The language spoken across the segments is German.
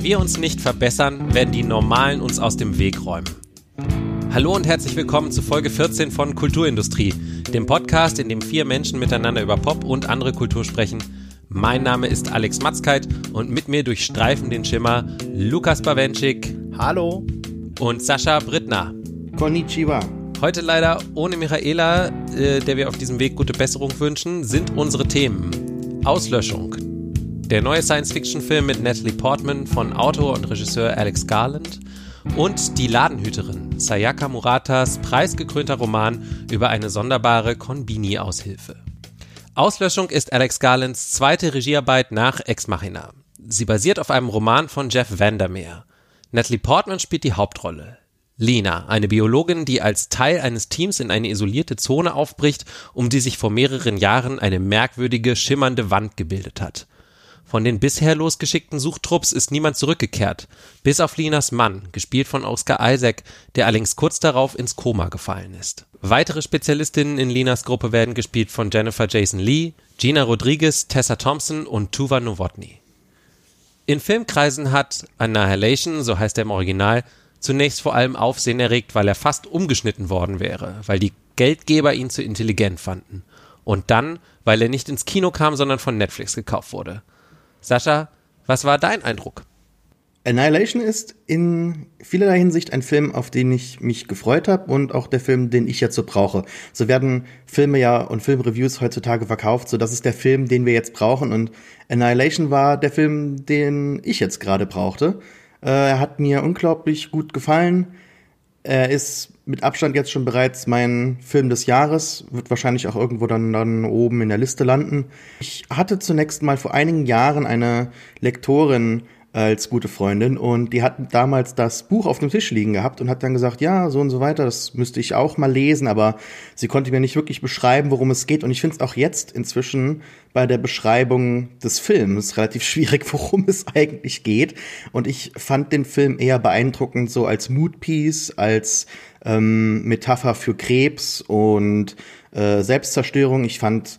Wenn wir uns nicht verbessern, werden die Normalen uns aus dem Weg räumen. Hallo und herzlich willkommen zu Folge 14 von Kulturindustrie, dem Podcast, in dem vier Menschen miteinander über Pop und andere Kultur sprechen. Mein Name ist Alex Matzkeit und mit mir durchstreifen den Schimmer Lukas Bawenschik. Hallo. Und Sascha Brittner. Konnichiwa. Heute leider ohne Michaela, äh, der wir auf diesem Weg gute Besserung wünschen, sind unsere Themen Auslöschung, der neue Science-Fiction-Film mit Natalie Portman von Autor und Regisseur Alex Garland und Die Ladenhüterin, Sayaka Muratas preisgekrönter Roman über eine sonderbare Konbini-Aushilfe. Auslöschung ist Alex Garlands zweite Regiearbeit nach Ex Machina. Sie basiert auf einem Roman von Jeff Vandermeer. Natalie Portman spielt die Hauptrolle. Lena, eine Biologin, die als Teil eines Teams in eine isolierte Zone aufbricht, um die sich vor mehreren Jahren eine merkwürdige, schimmernde Wand gebildet hat. Von den bisher losgeschickten Suchtrupps ist niemand zurückgekehrt, bis auf Linas Mann, gespielt von Oscar Isaac, der allerdings kurz darauf ins Koma gefallen ist. Weitere Spezialistinnen in Linas Gruppe werden gespielt von Jennifer Jason Lee, Gina Rodriguez, Tessa Thompson und Tuva Novotny. In Filmkreisen hat Annihilation, so heißt er im Original, zunächst vor allem Aufsehen erregt, weil er fast umgeschnitten worden wäre, weil die Geldgeber ihn zu intelligent fanden. Und dann, weil er nicht ins Kino kam, sondern von Netflix gekauft wurde. Sascha, was war dein Eindruck? Annihilation ist in vielerlei Hinsicht ein Film, auf den ich mich gefreut habe und auch der Film, den ich jetzt so brauche. So werden Filme ja und Filmreviews heutzutage verkauft, so das ist der Film, den wir jetzt brauchen und Annihilation war der Film, den ich jetzt gerade brauchte. Äh, er hat mir unglaublich gut gefallen. Er ist mit Abstand jetzt schon bereits mein Film des Jahres, wird wahrscheinlich auch irgendwo dann, dann oben in der Liste landen. Ich hatte zunächst mal vor einigen Jahren eine Lektorin als gute Freundin und die hat damals das Buch auf dem Tisch liegen gehabt und hat dann gesagt, ja, so und so weiter, das müsste ich auch mal lesen, aber sie konnte mir nicht wirklich beschreiben, worum es geht und ich finde es auch jetzt inzwischen bei der Beschreibung des Films relativ schwierig, worum es eigentlich geht und ich fand den Film eher beeindruckend so als Moodpiece, als ähm, Metapher für Krebs und äh, Selbstzerstörung. Ich fand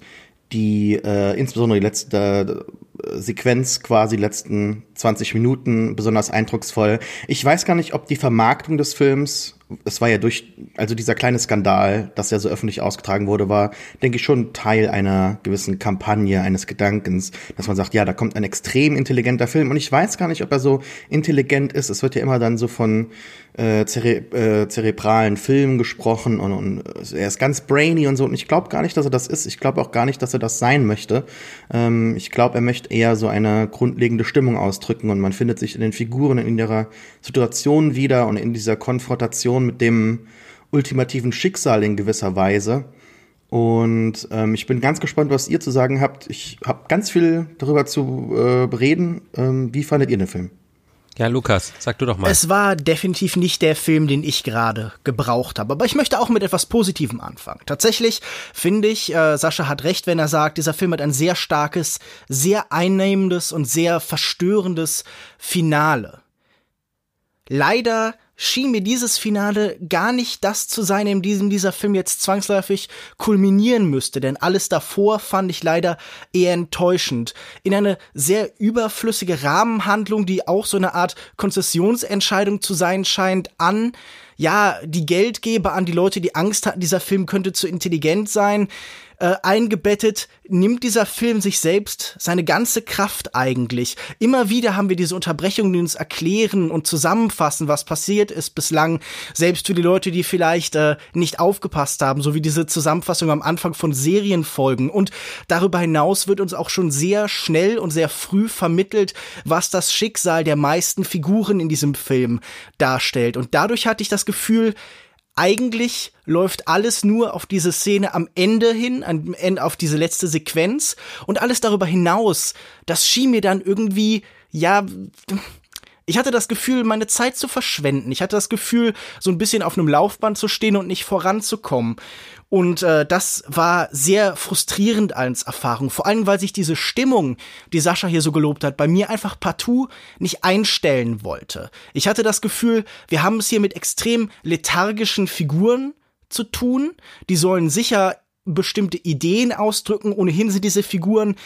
die äh, insbesondere die letzte äh, Sequenz quasi letzten 20 Minuten besonders eindrucksvoll. Ich weiß gar nicht, ob die Vermarktung des Films es war ja durch, also dieser kleine Skandal, das ja so öffentlich ausgetragen wurde, war, denke ich, schon Teil einer gewissen Kampagne, eines Gedankens, dass man sagt, ja, da kommt ein extrem intelligenter Film. Und ich weiß gar nicht, ob er so intelligent ist. Es wird ja immer dann so von äh, zere äh, zerebralen Filmen gesprochen und, und er ist ganz brainy und so. Und ich glaube gar nicht, dass er das ist. Ich glaube auch gar nicht, dass er das sein möchte. Ähm, ich glaube, er möchte eher so eine grundlegende Stimmung ausdrücken und man findet sich in den Figuren in ihrer Situation wieder und in dieser Konfrontation Konfrontation mit dem ultimativen Schicksal in gewisser Weise. Und ähm, ich bin ganz gespannt, was ihr zu sagen habt. Ich habe ganz viel darüber zu äh, reden. Ähm, wie fandet ihr den Film? Ja, Lukas, sag du doch mal. Es war definitiv nicht der Film, den ich gerade gebraucht habe. Aber ich möchte auch mit etwas Positivem anfangen. Tatsächlich finde ich, äh, Sascha hat recht, wenn er sagt, dieser Film hat ein sehr starkes, sehr einnehmendes und sehr verstörendes Finale. Leider schien mir dieses Finale gar nicht das zu sein, in diesem dieser Film jetzt zwangsläufig kulminieren müsste, denn alles davor fand ich leider eher enttäuschend. In eine sehr überflüssige Rahmenhandlung, die auch so eine Art Konzessionsentscheidung zu sein scheint, an ja, die Geldgeber, an die Leute, die Angst hatten, dieser Film könnte zu intelligent sein äh, eingebettet, nimmt dieser Film sich selbst seine ganze Kraft eigentlich. Immer wieder haben wir diese Unterbrechungen, die uns erklären und zusammenfassen, was passiert ist bislang, selbst für die Leute, die vielleicht äh, nicht aufgepasst haben, so wie diese Zusammenfassung am Anfang von Serienfolgen. Und darüber hinaus wird uns auch schon sehr schnell und sehr früh vermittelt, was das Schicksal der meisten Figuren in diesem Film darstellt. Und dadurch hatte ich das Gefühl, eigentlich läuft alles nur auf diese Szene am Ende hin, auf diese letzte Sequenz. Und alles darüber hinaus, das schien mir dann irgendwie, ja, ich hatte das Gefühl, meine Zeit zu verschwenden. Ich hatte das Gefühl, so ein bisschen auf einem Laufband zu stehen und nicht voranzukommen. Und äh, das war sehr frustrierend als Erfahrung. Vor allem, weil sich diese Stimmung, die Sascha hier so gelobt hat, bei mir einfach partout nicht einstellen wollte. Ich hatte das Gefühl, wir haben es hier mit extrem lethargischen Figuren zu tun. Die sollen sicher bestimmte Ideen ausdrücken. Ohnehin sind diese Figuren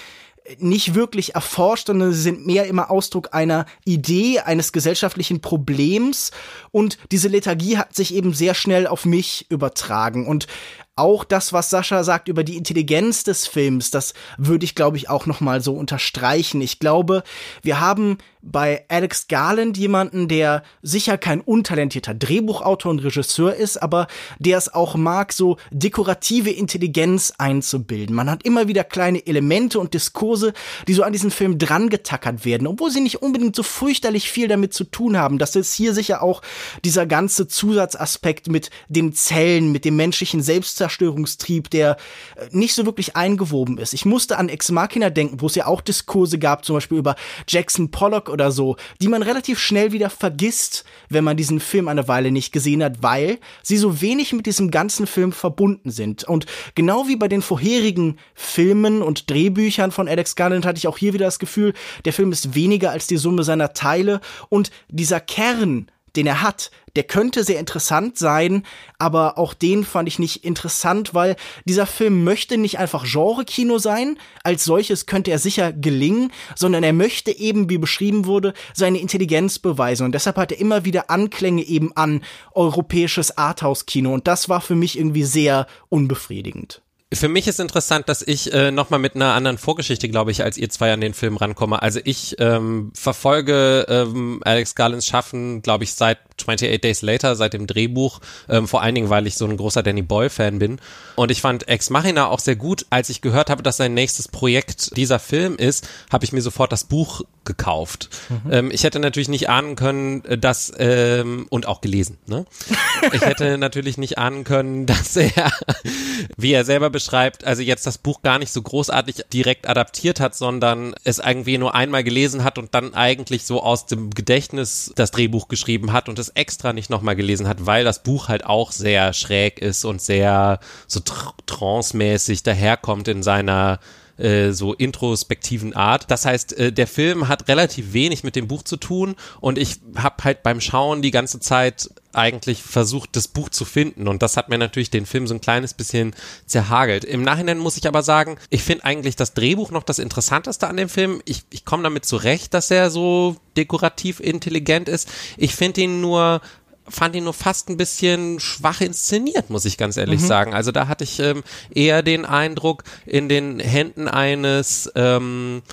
nicht wirklich erforscht, sondern sie sind mehr immer Ausdruck einer Idee, eines gesellschaftlichen Problems. Und diese Lethargie hat sich eben sehr schnell auf mich übertragen. Und auch das, was Sascha sagt über die Intelligenz des Films, das würde ich, glaube ich, auch noch mal so unterstreichen. Ich glaube, wir haben bei Alex Garland jemanden, der sicher kein untalentierter Drehbuchautor und Regisseur ist, aber der es auch mag, so dekorative Intelligenz einzubilden. Man hat immer wieder kleine Elemente und Diskurse, die so an diesen Film drangetackert werden, obwohl sie nicht unbedingt so fürchterlich viel damit zu tun haben. Das ist hier sicher auch dieser ganze Zusatzaspekt mit den Zellen, mit dem menschlichen Selbstzerstörungstrieb, der äh, nicht so wirklich eingewoben ist. Ich musste an Ex Machina denken, wo es ja auch Diskurse gab, zum Beispiel über Jackson Pollock oder so, die man relativ schnell wieder vergisst, wenn man diesen Film eine Weile nicht gesehen hat, weil sie so wenig mit diesem ganzen Film verbunden sind. Und genau wie bei den vorherigen Filmen und Drehbüchern von Alex Garland hatte ich auch hier wieder das Gefühl, der Film ist weniger als die Summe seiner Teile und dieser Kern den er hat, der könnte sehr interessant sein, aber auch den fand ich nicht interessant, weil dieser Film möchte nicht einfach Genre-Kino sein, als solches könnte er sicher gelingen, sondern er möchte eben, wie beschrieben wurde, seine Intelligenz beweisen. Und deshalb hat er immer wieder Anklänge eben an europäisches Arthouse-Kino. Und das war für mich irgendwie sehr unbefriedigend. Für mich ist interessant, dass ich äh, nochmal mit einer anderen Vorgeschichte, glaube ich, als ihr zwei an den Film rankomme. Also ich ähm, verfolge ähm, Alex Garlands Schaffen, glaube ich, seit 28 Days Later, seit dem Drehbuch, ähm, vor allen Dingen, weil ich so ein großer Danny Boyle-Fan bin. Und ich fand Ex Machina auch sehr gut. Als ich gehört habe, dass sein nächstes Projekt dieser Film ist, habe ich mir sofort das Buch gekauft. Mhm. Ähm, ich hätte natürlich nicht ahnen können, äh, dass, ähm, und auch gelesen, ne? Ich hätte natürlich nicht ahnen können, dass er, wie er selber beschreibt, also jetzt das Buch gar nicht so großartig direkt adaptiert hat, sondern es irgendwie nur einmal gelesen hat und dann eigentlich so aus dem Gedächtnis das Drehbuch geschrieben hat und es extra nicht nochmal gelesen hat, weil das Buch halt auch sehr schräg ist und sehr so tr trance-mäßig daherkommt in seiner äh, so introspektiven Art. Das heißt, äh, der Film hat relativ wenig mit dem Buch zu tun und ich habe halt beim Schauen die ganze Zeit eigentlich versucht, das Buch zu finden und das hat mir natürlich den Film so ein kleines bisschen zerhagelt. Im Nachhinein muss ich aber sagen, ich finde eigentlich das Drehbuch noch das Interessanteste an dem Film. Ich, ich komme damit zurecht, dass er so dekorativ intelligent ist. Ich finde ihn nur fand ihn nur fast ein bisschen schwach inszeniert, muss ich ganz ehrlich mhm. sagen. Also da hatte ich ähm, eher den Eindruck, in den Händen eines ähm,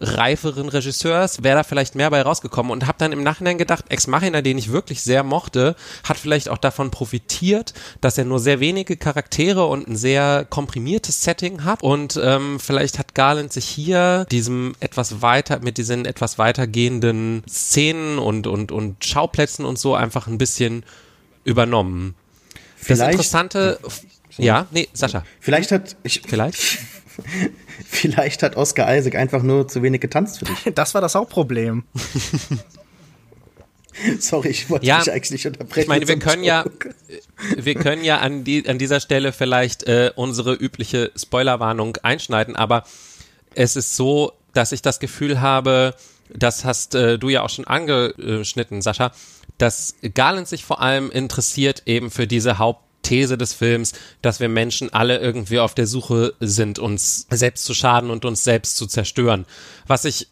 reiferen Regisseurs wäre da vielleicht mehr bei rausgekommen und habe dann im Nachhinein gedacht, Ex Machina, den ich wirklich sehr mochte, hat vielleicht auch davon profitiert, dass er nur sehr wenige Charaktere und ein sehr komprimiertes Setting hat und ähm, vielleicht hat Garland sich hier diesem etwas weiter mit diesen etwas weitergehenden Szenen und und und Schauplätzen und so einfach ein bisschen übernommen. Vielleicht, das Interessante, ja, nee, Sascha. Vielleicht hat ich vielleicht Vielleicht hat Oscar Isaac einfach nur zu wenig getanzt für dich. Das war das Hauptproblem. Sorry, ich wollte ja, dich eigentlich nicht unterbrechen. Ich meine, wir können ja, wir können ja an, die, an dieser Stelle vielleicht äh, unsere übliche Spoilerwarnung einschneiden, aber es ist so, dass ich das Gefühl habe, das hast äh, du ja auch schon angeschnitten, Sascha, dass Garland sich vor allem interessiert eben für diese Haupt These des Films, dass wir Menschen alle irgendwie auf der Suche sind, uns selbst zu schaden und uns selbst zu zerstören. Was ich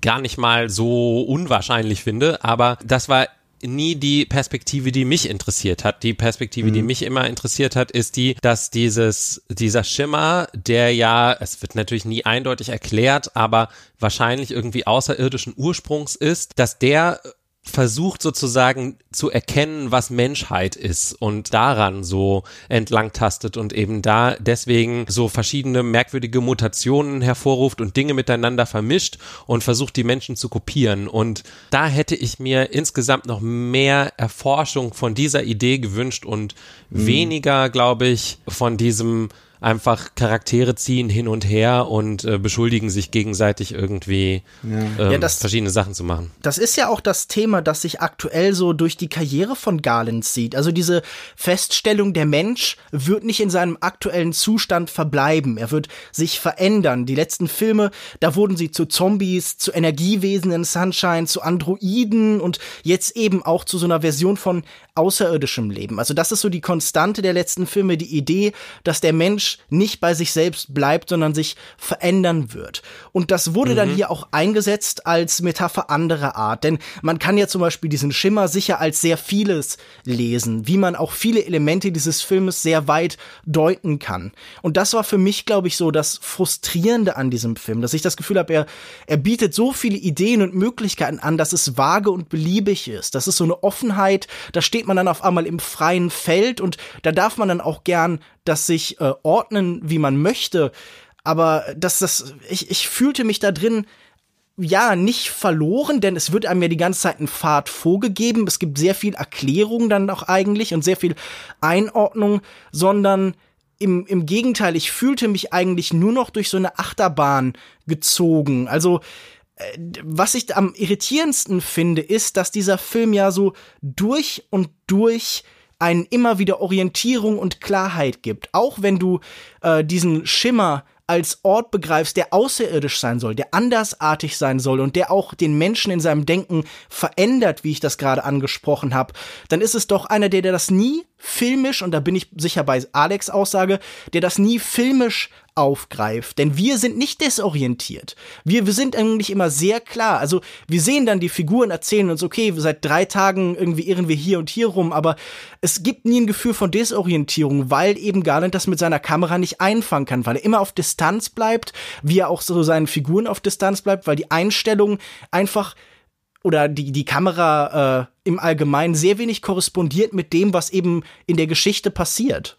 gar nicht mal so unwahrscheinlich finde, aber das war nie die Perspektive, die mich interessiert hat. Die Perspektive, mhm. die mich immer interessiert hat, ist die, dass dieses, dieser Schimmer, der ja, es wird natürlich nie eindeutig erklärt, aber wahrscheinlich irgendwie außerirdischen Ursprungs ist, dass der versucht sozusagen zu erkennen, was Menschheit ist und daran so entlang tastet und eben da deswegen so verschiedene merkwürdige Mutationen hervorruft und Dinge miteinander vermischt und versucht die Menschen zu kopieren und da hätte ich mir insgesamt noch mehr Erforschung von dieser Idee gewünscht und mhm. weniger, glaube ich, von diesem einfach Charaktere ziehen hin und her und äh, beschuldigen sich gegenseitig irgendwie ja. Ähm, ja, das, verschiedene Sachen zu machen. Das ist ja auch das Thema, das sich aktuell so durch die Karriere von Garland zieht. Also diese Feststellung, der Mensch wird nicht in seinem aktuellen Zustand verbleiben. Er wird sich verändern. Die letzten Filme, da wurden sie zu Zombies, zu Energiewesen in Sunshine, zu Androiden und jetzt eben auch zu so einer Version von außerirdischem Leben. Also das ist so die Konstante der letzten Filme, die Idee, dass der Mensch Mensch nicht bei sich selbst bleibt, sondern sich verändern wird. Und das wurde mhm. dann hier auch eingesetzt als Metapher anderer Art. Denn man kann ja zum Beispiel diesen Schimmer sicher als sehr vieles lesen, wie man auch viele Elemente dieses Filmes sehr weit deuten kann. Und das war für mich, glaube ich, so das Frustrierende an diesem Film, dass ich das Gefühl habe, er, er bietet so viele Ideen und Möglichkeiten an, dass es vage und beliebig ist. Das ist so eine Offenheit, da steht man dann auf einmal im freien Feld und da darf man dann auch gern das sich äh, ordnen, wie man möchte. Aber dass das, ich, ich fühlte mich da drin ja, nicht verloren, denn es wird einem ja die ganze Zeit ein Pfad vorgegeben. Es gibt sehr viel Erklärung dann auch eigentlich und sehr viel Einordnung, sondern im, im Gegenteil, ich fühlte mich eigentlich nur noch durch so eine Achterbahn gezogen. Also, äh, was ich am irritierendsten finde, ist, dass dieser Film ja so durch und durch einen immer wieder Orientierung und Klarheit gibt. Auch wenn du äh, diesen Schimmer als Ort begreifst, der außerirdisch sein soll, der andersartig sein soll und der auch den Menschen in seinem Denken verändert, wie ich das gerade angesprochen habe, dann ist es doch einer, der, der das nie filmisch, und da bin ich sicher bei Alex Aussage, der das nie filmisch aufgreift. Denn wir sind nicht desorientiert. Wir, wir sind eigentlich immer sehr klar. Also wir sehen dann die Figuren, erzählen uns, okay, seit drei Tagen irgendwie irren wir hier und hier rum, aber es gibt nie ein Gefühl von Desorientierung, weil eben Garland das mit seiner Kamera nicht einfangen kann, weil er immer auf Distanz bleibt, wie er auch so seinen Figuren auf Distanz bleibt, weil die Einstellung einfach oder die, die Kamera äh, im Allgemeinen sehr wenig korrespondiert mit dem, was eben in der Geschichte passiert.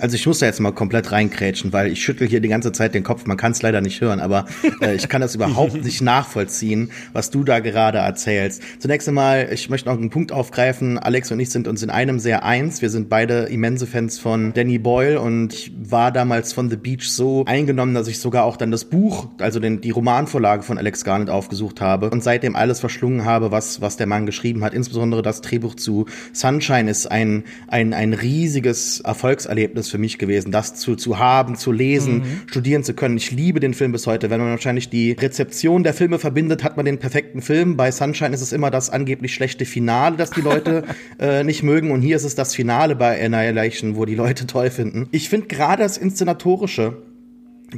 Also ich muss da jetzt mal komplett reinkrätschen, weil ich schüttel hier die ganze Zeit den Kopf. Man kann es leider nicht hören, aber äh, ich kann das überhaupt nicht nachvollziehen, was du da gerade erzählst. Zunächst einmal, ich möchte noch einen Punkt aufgreifen. Alex und ich sind uns in einem sehr eins. Wir sind beide immense Fans von Danny Boyle und ich war damals von The Beach so eingenommen, dass ich sogar auch dann das Buch, also den, die Romanvorlage von Alex Garnett aufgesucht habe und seitdem alles verschlungen habe, was, was der Mann geschrieben hat. Insbesondere das Drehbuch zu Sunshine ist ein, ein, ein riesiges Erfolgserlebnis Erlebnis für mich gewesen, das zu, zu haben, zu lesen, mhm. studieren zu können. Ich liebe den Film bis heute. Wenn man wahrscheinlich die Rezeption der Filme verbindet, hat man den perfekten Film. Bei Sunshine ist es immer das angeblich schlechte Finale, das die Leute äh, nicht mögen. Und hier ist es das Finale bei Annihilation, wo die Leute toll finden. Ich finde gerade das Inszenatorische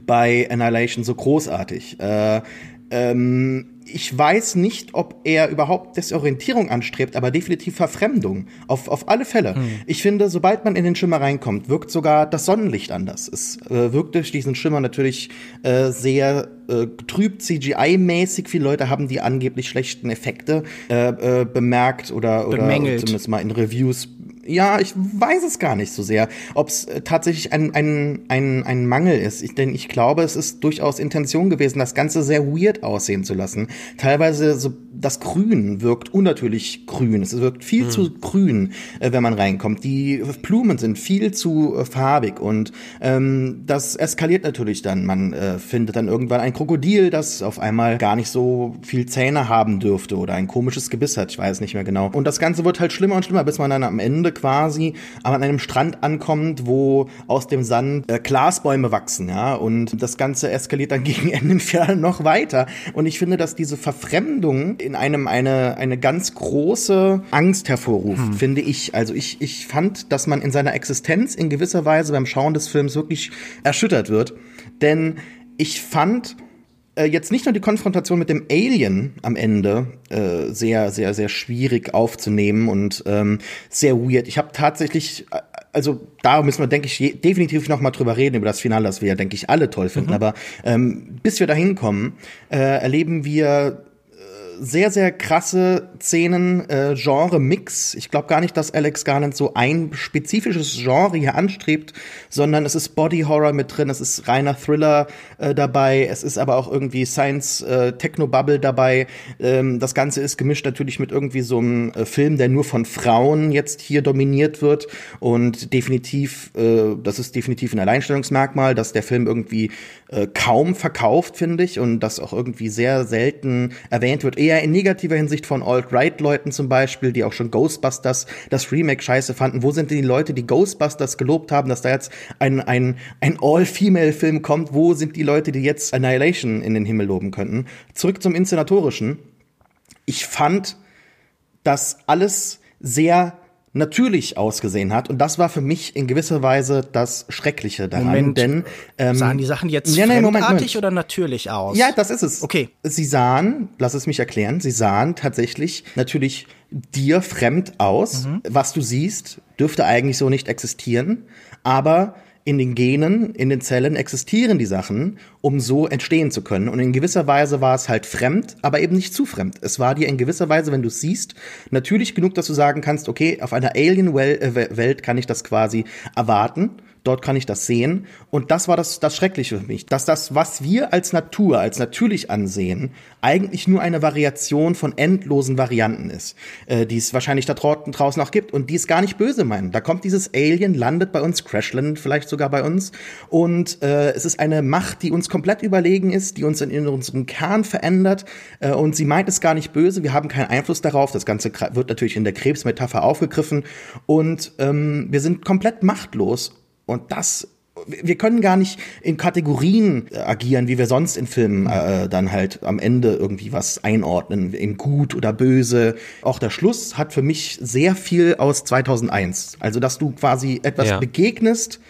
bei Annihilation so großartig. Äh, ähm, ich weiß nicht, ob er überhaupt Desorientierung anstrebt, aber definitiv Verfremdung. Auf, auf alle Fälle. Hm. Ich finde, sobald man in den Schimmer reinkommt, wirkt sogar das Sonnenlicht anders. Es äh, wirkt durch diesen Schimmer natürlich äh, sehr äh, getrübt, CGI-mäßig. Viele Leute haben die angeblich schlechten Effekte äh, äh, bemerkt oder, oder zumindest mal in Reviews ja, ich weiß es gar nicht so sehr, ob es äh, tatsächlich ein, ein, ein, ein Mangel ist. Ich, denn ich glaube, es ist durchaus Intention gewesen, das Ganze sehr weird aussehen zu lassen. Teilweise so das Grün wirkt unnatürlich grün. Es wirkt viel hm. zu grün, äh, wenn man reinkommt. Die Blumen sind viel zu äh, farbig und ähm, das eskaliert natürlich dann. Man äh, findet dann irgendwann ein Krokodil, das auf einmal gar nicht so viel Zähne haben dürfte oder ein komisches Gebiss hat. Ich weiß nicht mehr genau. Und das Ganze wird halt schlimmer und schlimmer, bis man dann am Ende quasi an einem Strand ankommt, wo aus dem Sand äh, Glasbäume wachsen, ja. Und das Ganze eskaliert dann gegen Ende noch weiter. Und ich finde, dass diese Verfremdung in einem eine, eine ganz große Angst hervorruft, hm. finde ich. Also ich, ich fand, dass man in seiner Existenz in gewisser Weise beim Schauen des Films wirklich erschüttert wird. Denn ich fand, äh, jetzt nicht nur die Konfrontation mit dem Alien am Ende äh, sehr, sehr, sehr schwierig aufzunehmen und ähm, sehr weird. Ich habe tatsächlich, äh, also da müssen wir, denke ich, je, definitiv noch mal drüber reden, über das Finale, das wir ja, denke ich, alle toll finden. Mhm. Aber ähm, bis wir dahin kommen, äh, erleben wir sehr, sehr krasse Szenen, äh, Genre-Mix. Ich glaube gar nicht, dass Alex Garland so ein spezifisches Genre hier anstrebt, sondern es ist Body-Horror mit drin, es ist reiner Thriller äh, dabei, es ist aber auch irgendwie Science-Techno-Bubble äh, dabei. Ähm, das Ganze ist gemischt natürlich mit irgendwie so einem äh, Film, der nur von Frauen jetzt hier dominiert wird und definitiv, äh, das ist definitiv ein Alleinstellungsmerkmal, dass der Film irgendwie äh, kaum verkauft, finde ich, und das auch irgendwie sehr selten erwähnt wird. Eher in negativer Hinsicht von Alt-Right-Leuten zum Beispiel, die auch schon Ghostbusters das Remake scheiße fanden. Wo sind denn die Leute, die Ghostbusters gelobt haben, dass da jetzt ein, ein, ein All-Female-Film kommt? Wo sind die Leute, die jetzt Annihilation in den Himmel loben könnten? Zurück zum Inszenatorischen. Ich fand, dass alles sehr natürlich ausgesehen hat. Und das war für mich in gewisser Weise das Schreckliche daran. Moment. Denn ähm, Sahen die Sachen jetzt Ja, fremdartig Moment, Moment. oder natürlich aus? ja, das ist es. Okay. Sie sahen, lass es mich erklären, sie sahen tatsächlich natürlich dir fremd aus. Mhm. Was du siehst, dürfte eigentlich so nicht existieren. Aber in den Genen, in den Zellen existieren die Sachen, um so entstehen zu können. Und in gewisser Weise war es halt fremd, aber eben nicht zu fremd. Es war dir in gewisser Weise, wenn du es siehst, natürlich genug, dass du sagen kannst, okay, auf einer Alien-Welt kann ich das quasi erwarten. Dort kann ich das sehen. Und das war das, das Schreckliche für mich. Dass das, was wir als Natur, als natürlich ansehen, eigentlich nur eine Variation von endlosen Varianten ist, äh, die es wahrscheinlich da dra- draußen auch gibt und die es gar nicht böse meinen. Da kommt dieses Alien, landet bei uns, Crashland vielleicht sogar bei uns. Und äh, es ist eine Macht, die uns komplett überlegen ist, die uns in, in unserem Kern verändert. Äh, und sie meint es gar nicht böse. Wir haben keinen Einfluss darauf. Das Ganze wird natürlich in der Krebsmetapher aufgegriffen. Und ähm, wir sind komplett machtlos. Und das, wir können gar nicht in Kategorien äh, agieren, wie wir sonst in Filmen äh, dann halt am Ende irgendwie was einordnen, in gut oder böse. Auch der Schluss hat für mich sehr viel aus 2001. Also, dass du quasi etwas Ja. begegnest,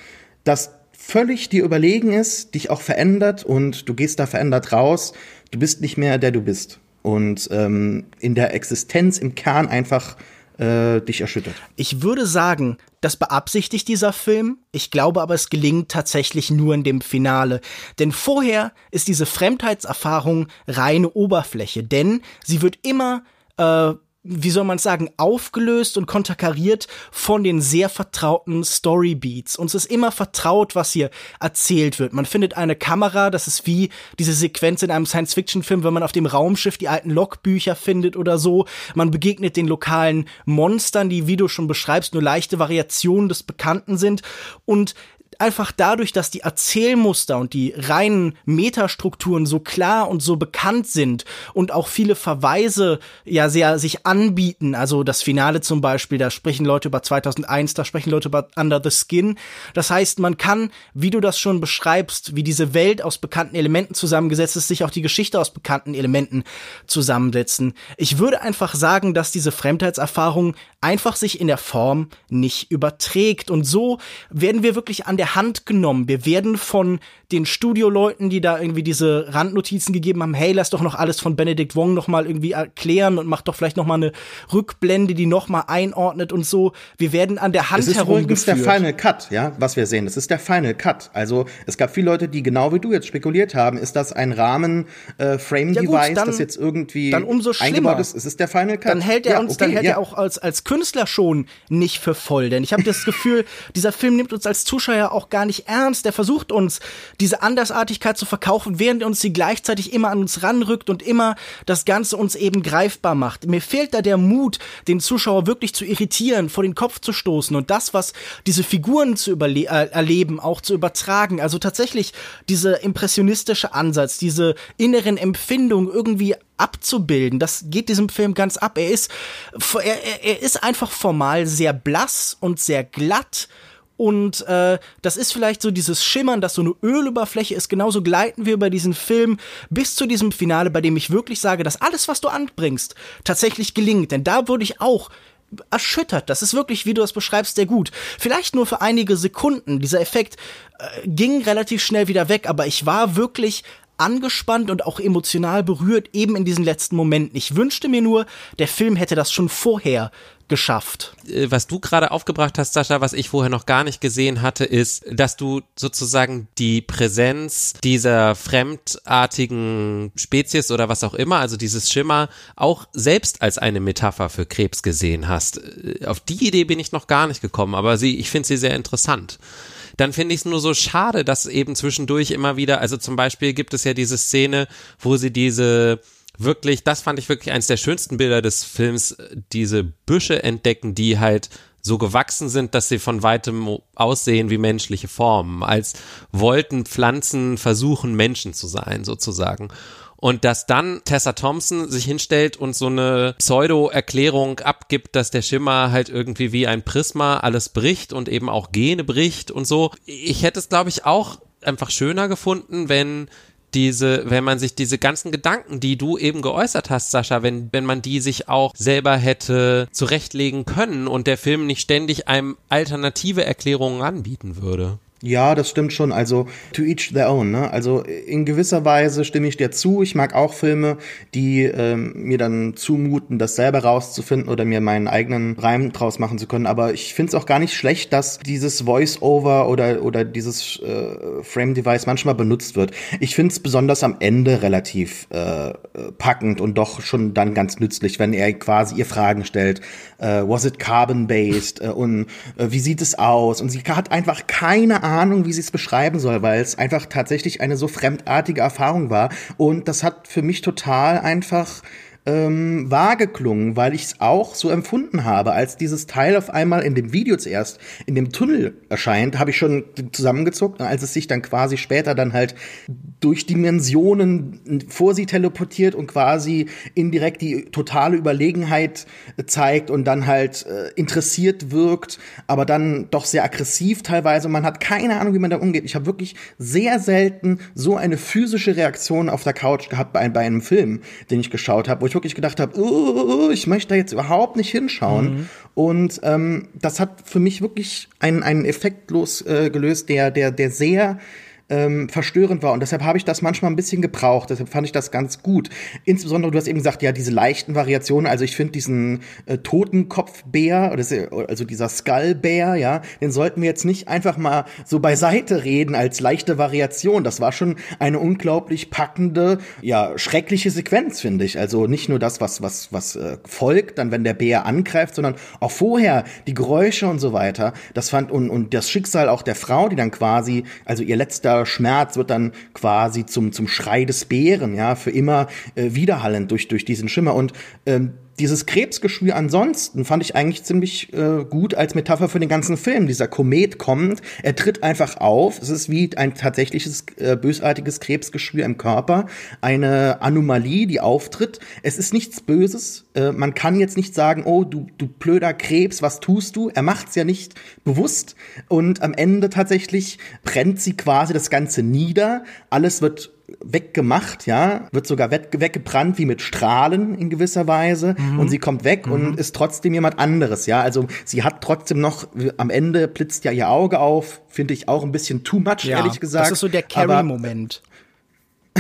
das völlig dir überlegen ist, dich auch verändert und du gehst da verändert raus. Du bist nicht mehr der du bist. Und ähm, in der Existenz im Kern einfach äh, dich erschüttert. Ich würde sagen, das beabsichtigt dieser Film. Ich glaube aber, es gelingt tatsächlich nur in dem Finale. Denn vorher ist diese Fremdheitserfahrung reine Oberfläche. Denn sie wird immer, äh, wie soll man sagen, aufgelöst und konterkariert von den sehr vertrauten Storybeats. Uns ist immer vertraut, was hier erzählt wird. Man findet eine Kamera, das ist wie diese Sequenz in einem Science-Fiction-Film, wenn man auf dem Raumschiff die alten Logbücher findet oder so. Man begegnet den lokalen Monstern, die, wie du schon beschreibst, nur leichte Variationen des Bekannten sind. Und einfach dadurch, dass die Erzählmuster und die reinen Metastrukturen so klar und so bekannt sind und auch viele Verweise ja sehr sich anbieten, also das Finale zum Beispiel, da sprechen Leute über 2001, da sprechen Leute über Under the Skin. Das heißt, man kann, wie du das schon beschreibst, wie diese Welt aus bekannten Elementen zusammengesetzt ist, sich auch die Geschichte aus bekannten Elementen zusammensetzen. Ich würde einfach sagen, dass diese Fremdheitserfahrung einfach sich in der Form nicht überträgt. Und so werden wir wirklich an der Hand genommen. Wir werden von den Studioleuten, die da irgendwie diese Randnotizen gegeben haben, hey, lass doch noch alles von Benedict Wong noch mal irgendwie erklären und mach doch vielleicht noch mal eine Rückblende, die noch mal einordnet und so. Wir werden an der Hand Es ist übrigens der herumgeführt. Final Cut, ja, was wir sehen. Das ist der Final Cut. Also es gab viele Leute, die genau wie du jetzt spekuliert haben, ist das ein Rahmen äh, Ja das jetzt irgendwie dann umso schlimmer. eingebaut ist. Es ist der Final Cut. dann hält er ja, uns, okay, dann hält ja. er auch als, als Künstler schon nicht für voll. Denn ich habe das Gefühl, dieser Film nimmt uns als Zuschauer auch gar nicht ernst. Der versucht uns, diese Andersartigkeit zu verkaufen, während er uns sie gleichzeitig immer an uns ranrückt und immer das Ganze uns eben greifbar macht. Mir fehlt da der Mut, den Zuschauer wirklich zu irritieren, vor den Kopf zu stoßen und das, was diese Figuren zu äh, erleben, auch zu übertragen. Also tatsächlich dieser impressionistische Ansatz, diese inneren Empfindungen irgendwie abzubilden. Das geht diesem Film ganz ab. Er ist, er, er- ist einfach formal sehr blass und sehr glatt. Und äh, das ist vielleicht so dieses Schimmern, das so eine Öloberfläche ist. Genauso gleiten wir über diesen Film bis zu diesem Finale, bei dem ich wirklich sage, dass alles, was du anbringst, tatsächlich gelingt. Denn da wurde ich auch erschüttert. Das ist wirklich, wie du das beschreibst, sehr gut. Vielleicht nur für einige Sekunden. Dieser Effekt äh, ging relativ schnell wieder weg, aber ich war wirklich angespannt und auch emotional berührt, eben in diesen letzten Momenten. Ich wünschte mir nur, der Film hätte das schon vorher geschafft. Äh, was du gerade aufgebracht hast, Sascha, was ich vorher noch gar nicht gesehen hatte, ist, dass du sozusagen die Präsenz dieser fremdartigen Spezies oder was auch immer, also dieses Schimmer, auch selbst als eine Metapher für Krebs gesehen hast. Äh, Auf die Idee bin ich noch gar nicht gekommen, aber sie, ich finde sie sehr interessant dann finde ich es nur so schade, dass eben zwischendurch immer wieder, also zum Beispiel gibt es ja diese Szene, wo sie diese wirklich, das fand ich wirklich eins der schönsten Bilder des Films, diese Büsche entdecken, die halt so gewachsen sind, dass sie von weitem aussehen wie menschliche Formen, als wollten Pflanzen versuchen, Menschen zu sein, sozusagen. Und dass dann Tessa Thompson sich hinstellt und so eine Pseudo-Erklärung abgibt, dass der Schimmer halt irgendwie wie ein Prisma alles bricht und eben auch Gene bricht und so. Ich hätte es, glaube ich, auch einfach schöner gefunden, wenn diese, wenn man sich diese ganzen Gedanken, die du eben geäußert hast, Sascha, wenn, wenn man die sich auch selber hätte zurechtlegen können und der Film nicht ständig einem alternative Erklärungen anbieten würde. Ja, das stimmt schon. Also to each their own. Ne? Also in gewisser Weise stimme ich dir zu. Ich mag auch Filme, die ähm, mir dann zumuten, das selber rauszufinden oder mir meinen eigenen Reim draus machen zu können. Aber ich finde es auch gar nicht schlecht, dass dieses Voice-Over oder oder dieses äh, Frame-Device manchmal benutzt wird. Ich finde es besonders am Ende relativ äh, packend und doch schon dann ganz nützlich, wenn er quasi ihr Fragen stellt. Äh, was it carbon-based? Äh, und äh, wie sieht es aus? Und sie hat einfach keine Ahnung Ahnung, wie sie es beschreiben soll, weil es einfach tatsächlich eine so fremdartige Erfahrung war. Und das hat für mich total einfach ähm, klungen, weil ich es auch so empfunden habe. Als dieses Teil auf einmal in dem Video zuerst in dem Tunnel erscheint, habe ich schon zusammengezuckt. Als es sich dann quasi später dann halt durch Dimensionen vor sie teleportiert und quasi indirekt die totale Überlegenheit zeigt und dann halt äh, interessiert wirkt, aber dann doch sehr aggressiv teilweise. Man hat keine Ahnung, wie man da umgeht. Ich habe wirklich sehr selten so eine physische Reaktion auf der Couch gehabt bei, bei einem Film, den ich geschaut habe, wo ich wirklich gedacht habe, uh, ich möchte da jetzt überhaupt nicht hinschauen. Mhm. Und ähm, das hat für mich wirklich einen, einen Effekt losgelöst, äh, gelöst, der, der, der sehr ähm, verstörend war. Und deshalb habe ich das manchmal ein bisschen gebraucht. Deshalb fand ich das ganz gut. Insbesondere, du hast eben gesagt, ja, diese leichten Variationen. Also ich finde diesen äh, Totenkopfbär, also dieser Skullbär, ja, den sollten wir jetzt nicht einfach mal so beiseite reden als leichte Variation. Das war schon eine unglaublich packende, ja, schreckliche Sequenz, finde ich. Also nicht nur das, was, was, was äh, folgt, dann wenn der Bär angreift, sondern auch vorher die Geräusche und so weiter. Das fand und, und das Schicksal auch der Frau, die dann quasi, also ihr letzter Schmerz wird dann quasi zum, zum Schrei des Bären, ja, für immer äh, widerhallend durch, durch diesen Schimmer. Und ähm, dieses Krebsgeschwür ansonsten fand ich eigentlich ziemlich äh, gut als Metapher für den ganzen Film. Dieser Komet kommt, er tritt einfach auf. Es ist wie ein tatsächliches äh, bösartiges Krebsgeschwür im Körper, eine Anomalie, die auftritt. Es ist nichts Böses. Äh, man kann jetzt nicht sagen, oh du du blöder Krebs, was tust du? Er macht's ja nicht bewusst und am Ende tatsächlich brennt sie quasi das Ganze nieder. Alles wird weggemacht, ja, wird sogar weggebrannt wie mit Strahlen in gewisser Weise mhm. und sie kommt weg mhm. und ist trotzdem jemand anderes, ja, also sie hat trotzdem noch, am Ende blitzt ja ihr Auge auf, finde ich auch ein bisschen too much, ja, ehrlich gesagt. Das ist so der Carrie-Moment.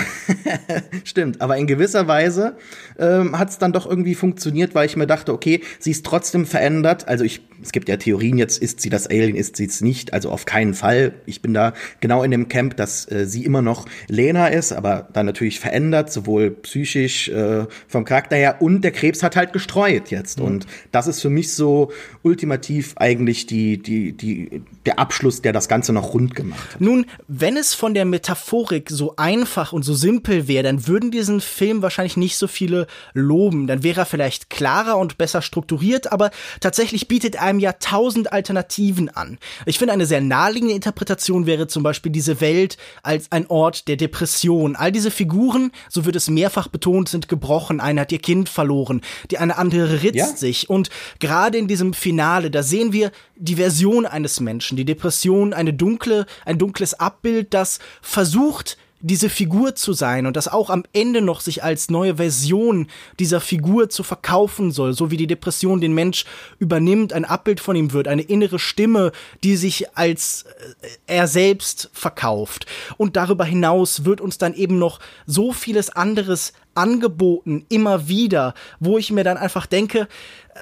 Stimmt, aber in gewisser Weise ähm, hat es dann doch irgendwie funktioniert, weil ich mir dachte, okay, sie ist trotzdem verändert. Also ich, es gibt ja Theorien jetzt, ist sie das Alien, ist sie es nicht. Also auf keinen Fall. Ich bin da genau in dem Camp, dass äh, sie immer noch Lena ist, aber dann natürlich verändert, sowohl psychisch äh, vom Charakter her und der Krebs hat halt gestreut jetzt. Mhm. Und das ist für mich so ultimativ eigentlich die, die, die, der Abschluss, der das Ganze noch rund gemacht hat. Nun, wenn es von der Metaphorik so einfach und so simpel wäre, dann würden diesen Film wahrscheinlich nicht so viele loben. Dann wäre er vielleicht klarer und besser strukturiert, aber tatsächlich bietet einem ja tausend Alternativen an. Ich finde, eine sehr naheliegende Interpretation wäre zum Beispiel diese Welt als ein Ort der Depression. All diese Figuren, so wird es mehrfach betont, sind gebrochen. Eine hat ihr Kind verloren, die eine andere ritzt ja? sich. Und gerade in diesem Finale, da sehen wir die Version eines Menschen, die Depression, eine dunkle, ein dunkles Abbild, das versucht, diese Figur zu sein und das auch am Ende noch sich als neue Version dieser Figur zu verkaufen soll, so wie die Depression den Mensch übernimmt, ein Abbild von ihm wird, eine innere Stimme, die sich als äh, er selbst verkauft. Und darüber hinaus wird uns dann eben noch so vieles anderes angeboten, immer wieder, wo ich mir dann einfach denke, äh,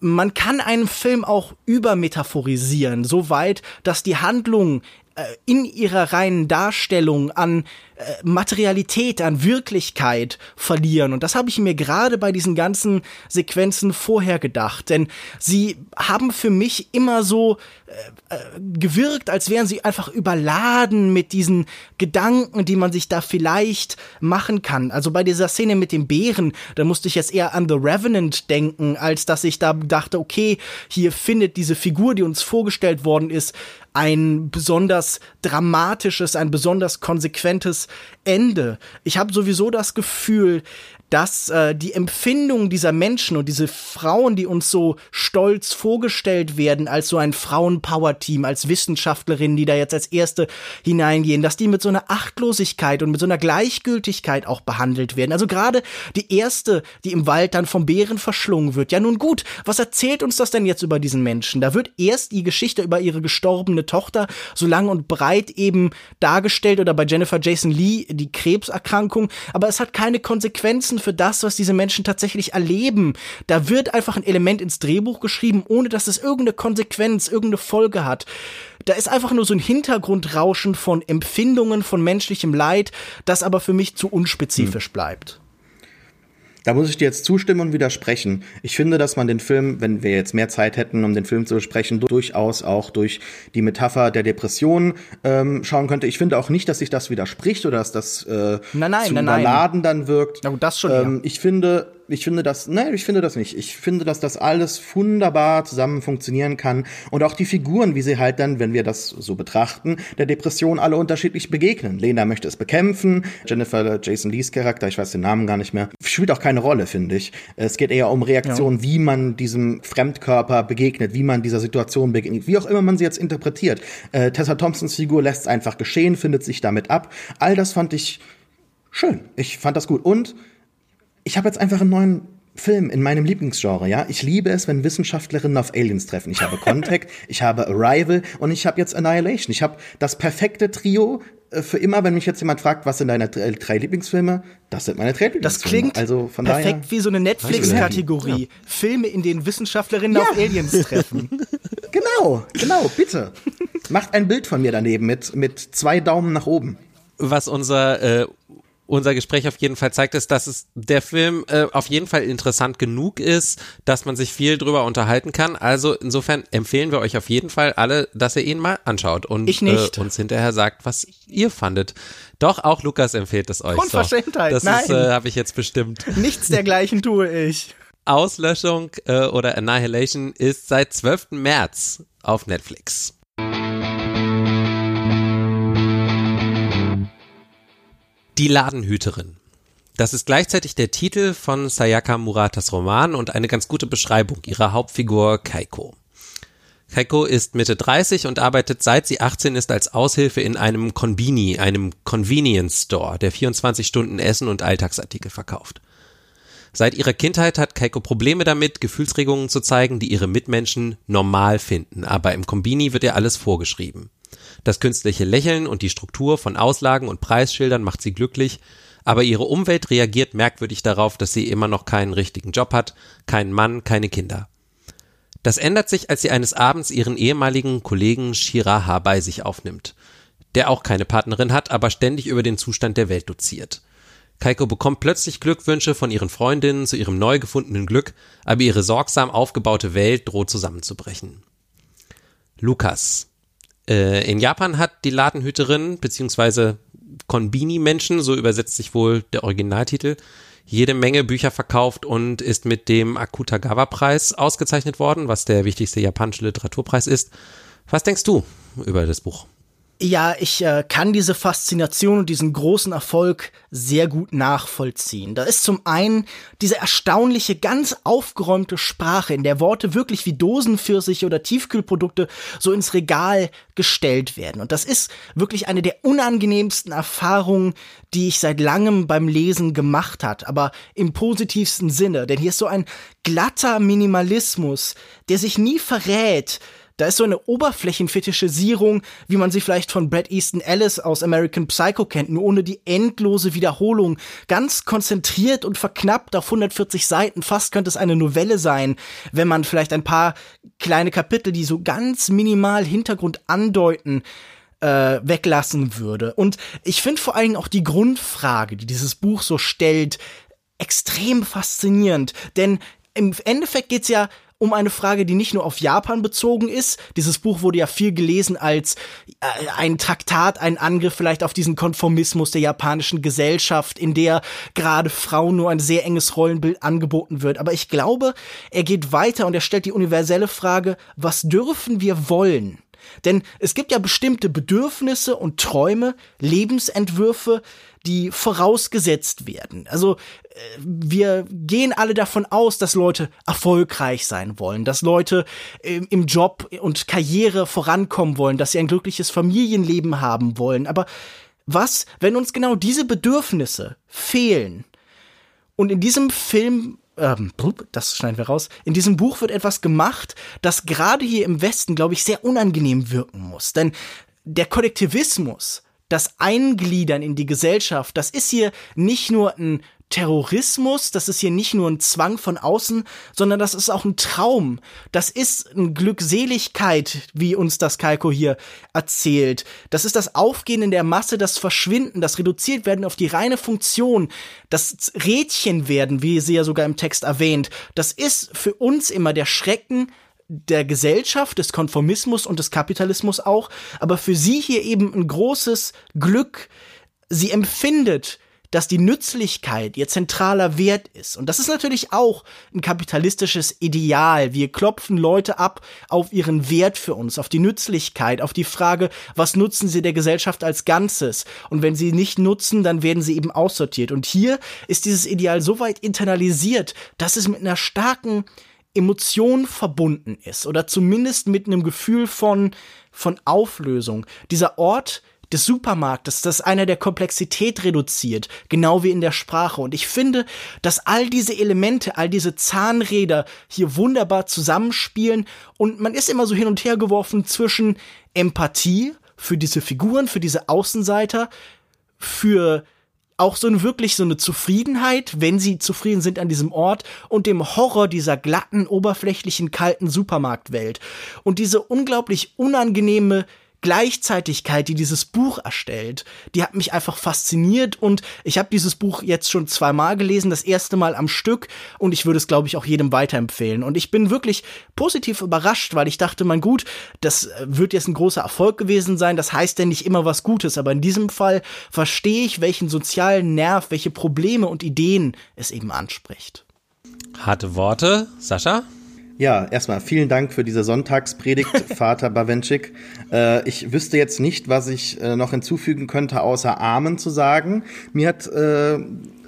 man kann einen Film auch übermetaphorisieren, so weit, dass die Handlung in ihrer reinen Darstellung an äh, Materialität, an Wirklichkeit verlieren. Und das habe ich mir gerade bei diesen ganzen Sequenzen vorher gedacht. Denn sie haben für mich immer so äh, äh, gewirkt, als wären sie einfach überladen mit diesen Gedanken, die man sich da vielleicht machen kann. Also bei dieser Szene mit dem Bären, da musste ich jetzt eher an The Revenant denken, als dass ich da dachte, okay, hier findet diese Figur, die uns vorgestellt worden ist, ein besonders dramatisches, ein besonders konsequentes Ende. Ich habe sowieso das Gefühl, dass äh, die Empfindung dieser Menschen und diese Frauen, die uns so stolz vorgestellt werden als so ein Frauenpower-Team, als Wissenschaftlerinnen, die da jetzt als erste hineingehen, dass die mit so einer Achtlosigkeit und mit so einer Gleichgültigkeit auch behandelt werden. Also gerade die erste, die im Wald dann vom Bären verschlungen wird. Ja nun gut, was erzählt uns das denn jetzt über diesen Menschen? Da wird erst die Geschichte über ihre gestorbene Tochter so lang und breit eben dargestellt oder bei Jennifer Jason Lee die Krebserkrankung, aber es hat keine Konsequenzen für das, was diese Menschen tatsächlich erleben. Da wird einfach ein Element ins Drehbuch geschrieben, ohne dass es irgendeine Konsequenz, irgendeine Folge hat. Da ist einfach nur so ein Hintergrundrauschen von Empfindungen, von menschlichem Leid, das aber für mich zu unspezifisch hm. bleibt. Da muss ich dir jetzt zustimmen und widersprechen. Ich finde, dass man den Film, wenn wir jetzt mehr Zeit hätten, um den Film zu besprechen, durchaus auch durch die Metapher der Depression ähm, schauen könnte. Ich finde auch nicht, dass sich das widerspricht oder dass das äh, nein, nein, zu nein, überladen dann wirkt. Na gut, das schon. Ähm, ja. Ich finde, ich finde das, nein, ich finde das nicht. Ich finde, dass das alles wunderbar zusammen funktionieren kann und auch die Figuren, wie sie halt dann, wenn wir das so betrachten, der Depression alle unterschiedlich begegnen. Lena möchte es bekämpfen, Jennifer Jason Lees Charakter, ich weiß den Namen gar nicht mehr, spielt auch keine Rolle, finde ich. Es geht eher um Reaktionen, ja. wie man diesem Fremdkörper begegnet, wie man dieser Situation begegnet, wie auch immer man sie jetzt interpretiert. Äh, Tessa Thompsons Figur lässt es einfach geschehen, findet sich damit ab. All das fand ich schön. Ich fand das gut und ich habe jetzt einfach einen neuen Film in meinem Lieblingsgenre, ja. Ich liebe es, wenn Wissenschaftlerinnen auf Aliens treffen. Ich habe Contact, ich habe Arrival und ich habe jetzt Annihilation. Ich habe das perfekte Trio äh, für immer, wenn mich jetzt jemand fragt, was sind deine drei, drei Lieblingsfilme, das sind meine drei Lieblingsfilme. Das klingt also von perfekt daher, wie so eine Netflix-Kategorie. Ja. Filme, in denen Wissenschaftlerinnen ja. auf Aliens treffen. genau, genau, bitte. Macht ein Bild von mir daneben mit, mit zwei Daumen nach oben. Was unser äh, unser Gespräch auf jeden Fall zeigt, ist, dass es der Film äh, auf jeden Fall interessant genug ist, dass man sich viel drüber unterhalten kann. Also insofern empfehlen wir euch auf jeden Fall alle, dass ihr ihn mal anschaut und äh, uns hinterher sagt, was ihr fandet. Doch, auch Lukas empfiehlt es euch. Unverschämtheit, so, das äh, habe ich jetzt bestimmt. Nichts dergleichen tue ich. Auslöschung äh, oder Annihilation ist seit 12. März auf Netflix. Die Ladenhüterin. Das ist gleichzeitig der Titel von Sayaka Muratas Roman und eine ganz gute Beschreibung ihrer Hauptfigur Kaiko. Kaiko ist Mitte 30 und arbeitet seit sie 18 ist als Aushilfe in einem Konbini, einem Convenience Store, der 24 Stunden Essen und Alltagsartikel verkauft. Seit ihrer Kindheit hat Kaiko Probleme damit, Gefühlsregungen zu zeigen, die ihre Mitmenschen normal finden, aber im Kombini wird ihr alles vorgeschrieben. Das künstliche Lächeln und die Struktur von Auslagen und Preisschildern macht sie glücklich, aber ihre Umwelt reagiert merkwürdig darauf, dass sie immer noch keinen richtigen Job hat, keinen Mann, keine Kinder. Das ändert sich, als sie eines Abends ihren ehemaligen Kollegen Shiraha bei sich aufnimmt, der auch keine Partnerin hat, aber ständig über den Zustand der Welt doziert. Kaiko bekommt plötzlich Glückwünsche von ihren Freundinnen zu ihrem neu gefundenen Glück, aber ihre sorgsam aufgebaute Welt droht zusammenzubrechen. Lukas, äh, in Japan hat die Ladenhüterin beziehungsweise Konbini-Menschen, so übersetzt sich wohl der Originaltitel, jede Menge Bücher verkauft und ist mit dem Akutagawa-Preis ausgezeichnet worden, was der wichtigste japanische Literaturpreis ist. Was denkst du über das Buch? Ja, ich äh, kann diese Faszination und diesen großen Erfolg sehr gut nachvollziehen. Da ist zum einen diese erstaunliche, ganz aufgeräumte Sprache, in der Worte wirklich wie Dosenpfirsiche oder Tiefkühlprodukte so ins Regal gestellt werden. Und das ist wirklich eine der unangenehmsten Erfahrungen, die ich seit langem beim Lesen gemacht hat, aber im positivsten Sinne. Denn hier ist so ein glatter Minimalismus, der sich nie verrät, da ist so eine Oberflächenfetischisierung, wie man sie vielleicht von Brad Easton Ellis aus American Psycho kennt, nur ohne die endlose Wiederholung. Ganz konzentriert und verknappt auf 140 Seiten. Fast könnte es eine Novelle sein, wenn man vielleicht ein paar kleine Kapitel, die so ganz minimal Hintergrund andeuten, äh, weglassen würde. Und ich finde vor allem auch die Grundfrage, die dieses Buch so stellt, extrem faszinierend. Denn im Endeffekt geht's ja um eine Frage, die nicht nur auf Japan bezogen ist. Dieses Buch wurde ja viel gelesen als äh, ein Traktat, ein Angriff vielleicht auf diesen Konformismus der japanischen Gesellschaft, in der gerade Frauen nur ein sehr enges Rollenbild angeboten wird. Aber ich glaube, er geht weiter und er stellt die universelle Frage, was dürfen wir wollen? Denn es gibt ja bestimmte Bedürfnisse und Träume, Lebensentwürfe, die vorausgesetzt werden. Also äh, wir gehen alle davon aus, dass Leute erfolgreich sein wollen, dass Leute im Job und Karriere vorankommen wollen, dass sie ein glückliches Familienleben haben wollen. Aber was, wenn uns genau diese Bedürfnisse fehlen? Und in diesem Film ähm, das schneiden wir raus. In diesem Buch wird etwas gemacht, das gerade hier im Westen, glaube ich, sehr unangenehm wirken muss. Denn der Kollektivismus, das Eingliedern in die Gesellschaft, das ist hier nicht nur ein Terrorismus, das ist hier nicht nur ein Zwang von außen, sondern das ist auch ein Traum. Das ist eine Glückseligkeit, wie uns das Kalko hier erzählt. Das ist das Aufgehen in der Masse, das Verschwinden, das reduziert werden auf die reine Funktion, das Rädchen werden, wie sie ja sogar im Text erwähnt. Das ist für uns immer der Schrecken der Gesellschaft, des Konformismus und des Kapitalismus auch, aber für sie hier eben ein großes Glück. Sie empfindet dass die Nützlichkeit ihr zentraler Wert ist. Und das ist natürlich auch ein kapitalistisches Ideal. Wir klopfen Leute ab auf ihren Wert für uns, auf die Nützlichkeit, auf die Frage, was nutzen sie der Gesellschaft als Ganzes? Und wenn sie nicht nutzen, dann werden sie eben aussortiert. Und hier ist dieses Ideal so weit internalisiert, dass es mit einer starken Emotion verbunden ist oder zumindest mit einem Gefühl von, von Auflösung. Dieser Ort des Supermarktes, das einer der Komplexität reduziert, genau wie in der Sprache. Und ich finde, dass all diese Elemente, all diese Zahnräder hier wunderbar zusammenspielen und man ist immer so hin und her geworfen zwischen Empathie für diese Figuren, für diese Außenseiter, für auch so eine wirklich so eine Zufriedenheit, wenn sie zufrieden sind an diesem Ort und dem Horror dieser glatten, oberflächlichen, kalten Supermarktwelt. Und diese unglaublich unangenehme Gleichzeitigkeit, die dieses Buch erstellt, die hat mich einfach fasziniert und ich habe dieses Buch jetzt schon zweimal gelesen, das erste Mal am Stück und ich würde es, glaube ich, auch jedem weiterempfehlen. Und ich bin wirklich positiv überrascht, weil ich dachte, mein Gut, das wird jetzt ein großer Erfolg gewesen sein, das heißt ja nicht immer was Gutes, aber in diesem Fall verstehe ich, welchen sozialen Nerv, welche Probleme und Ideen es eben anspricht. Harte Worte, Sascha? Ja, erstmal vielen Dank für diese Sonntagspredigt, Vater Bawenschik. Äh, ich wüsste jetzt nicht, was ich äh, noch hinzufügen könnte, außer Amen zu sagen. Mir hat äh,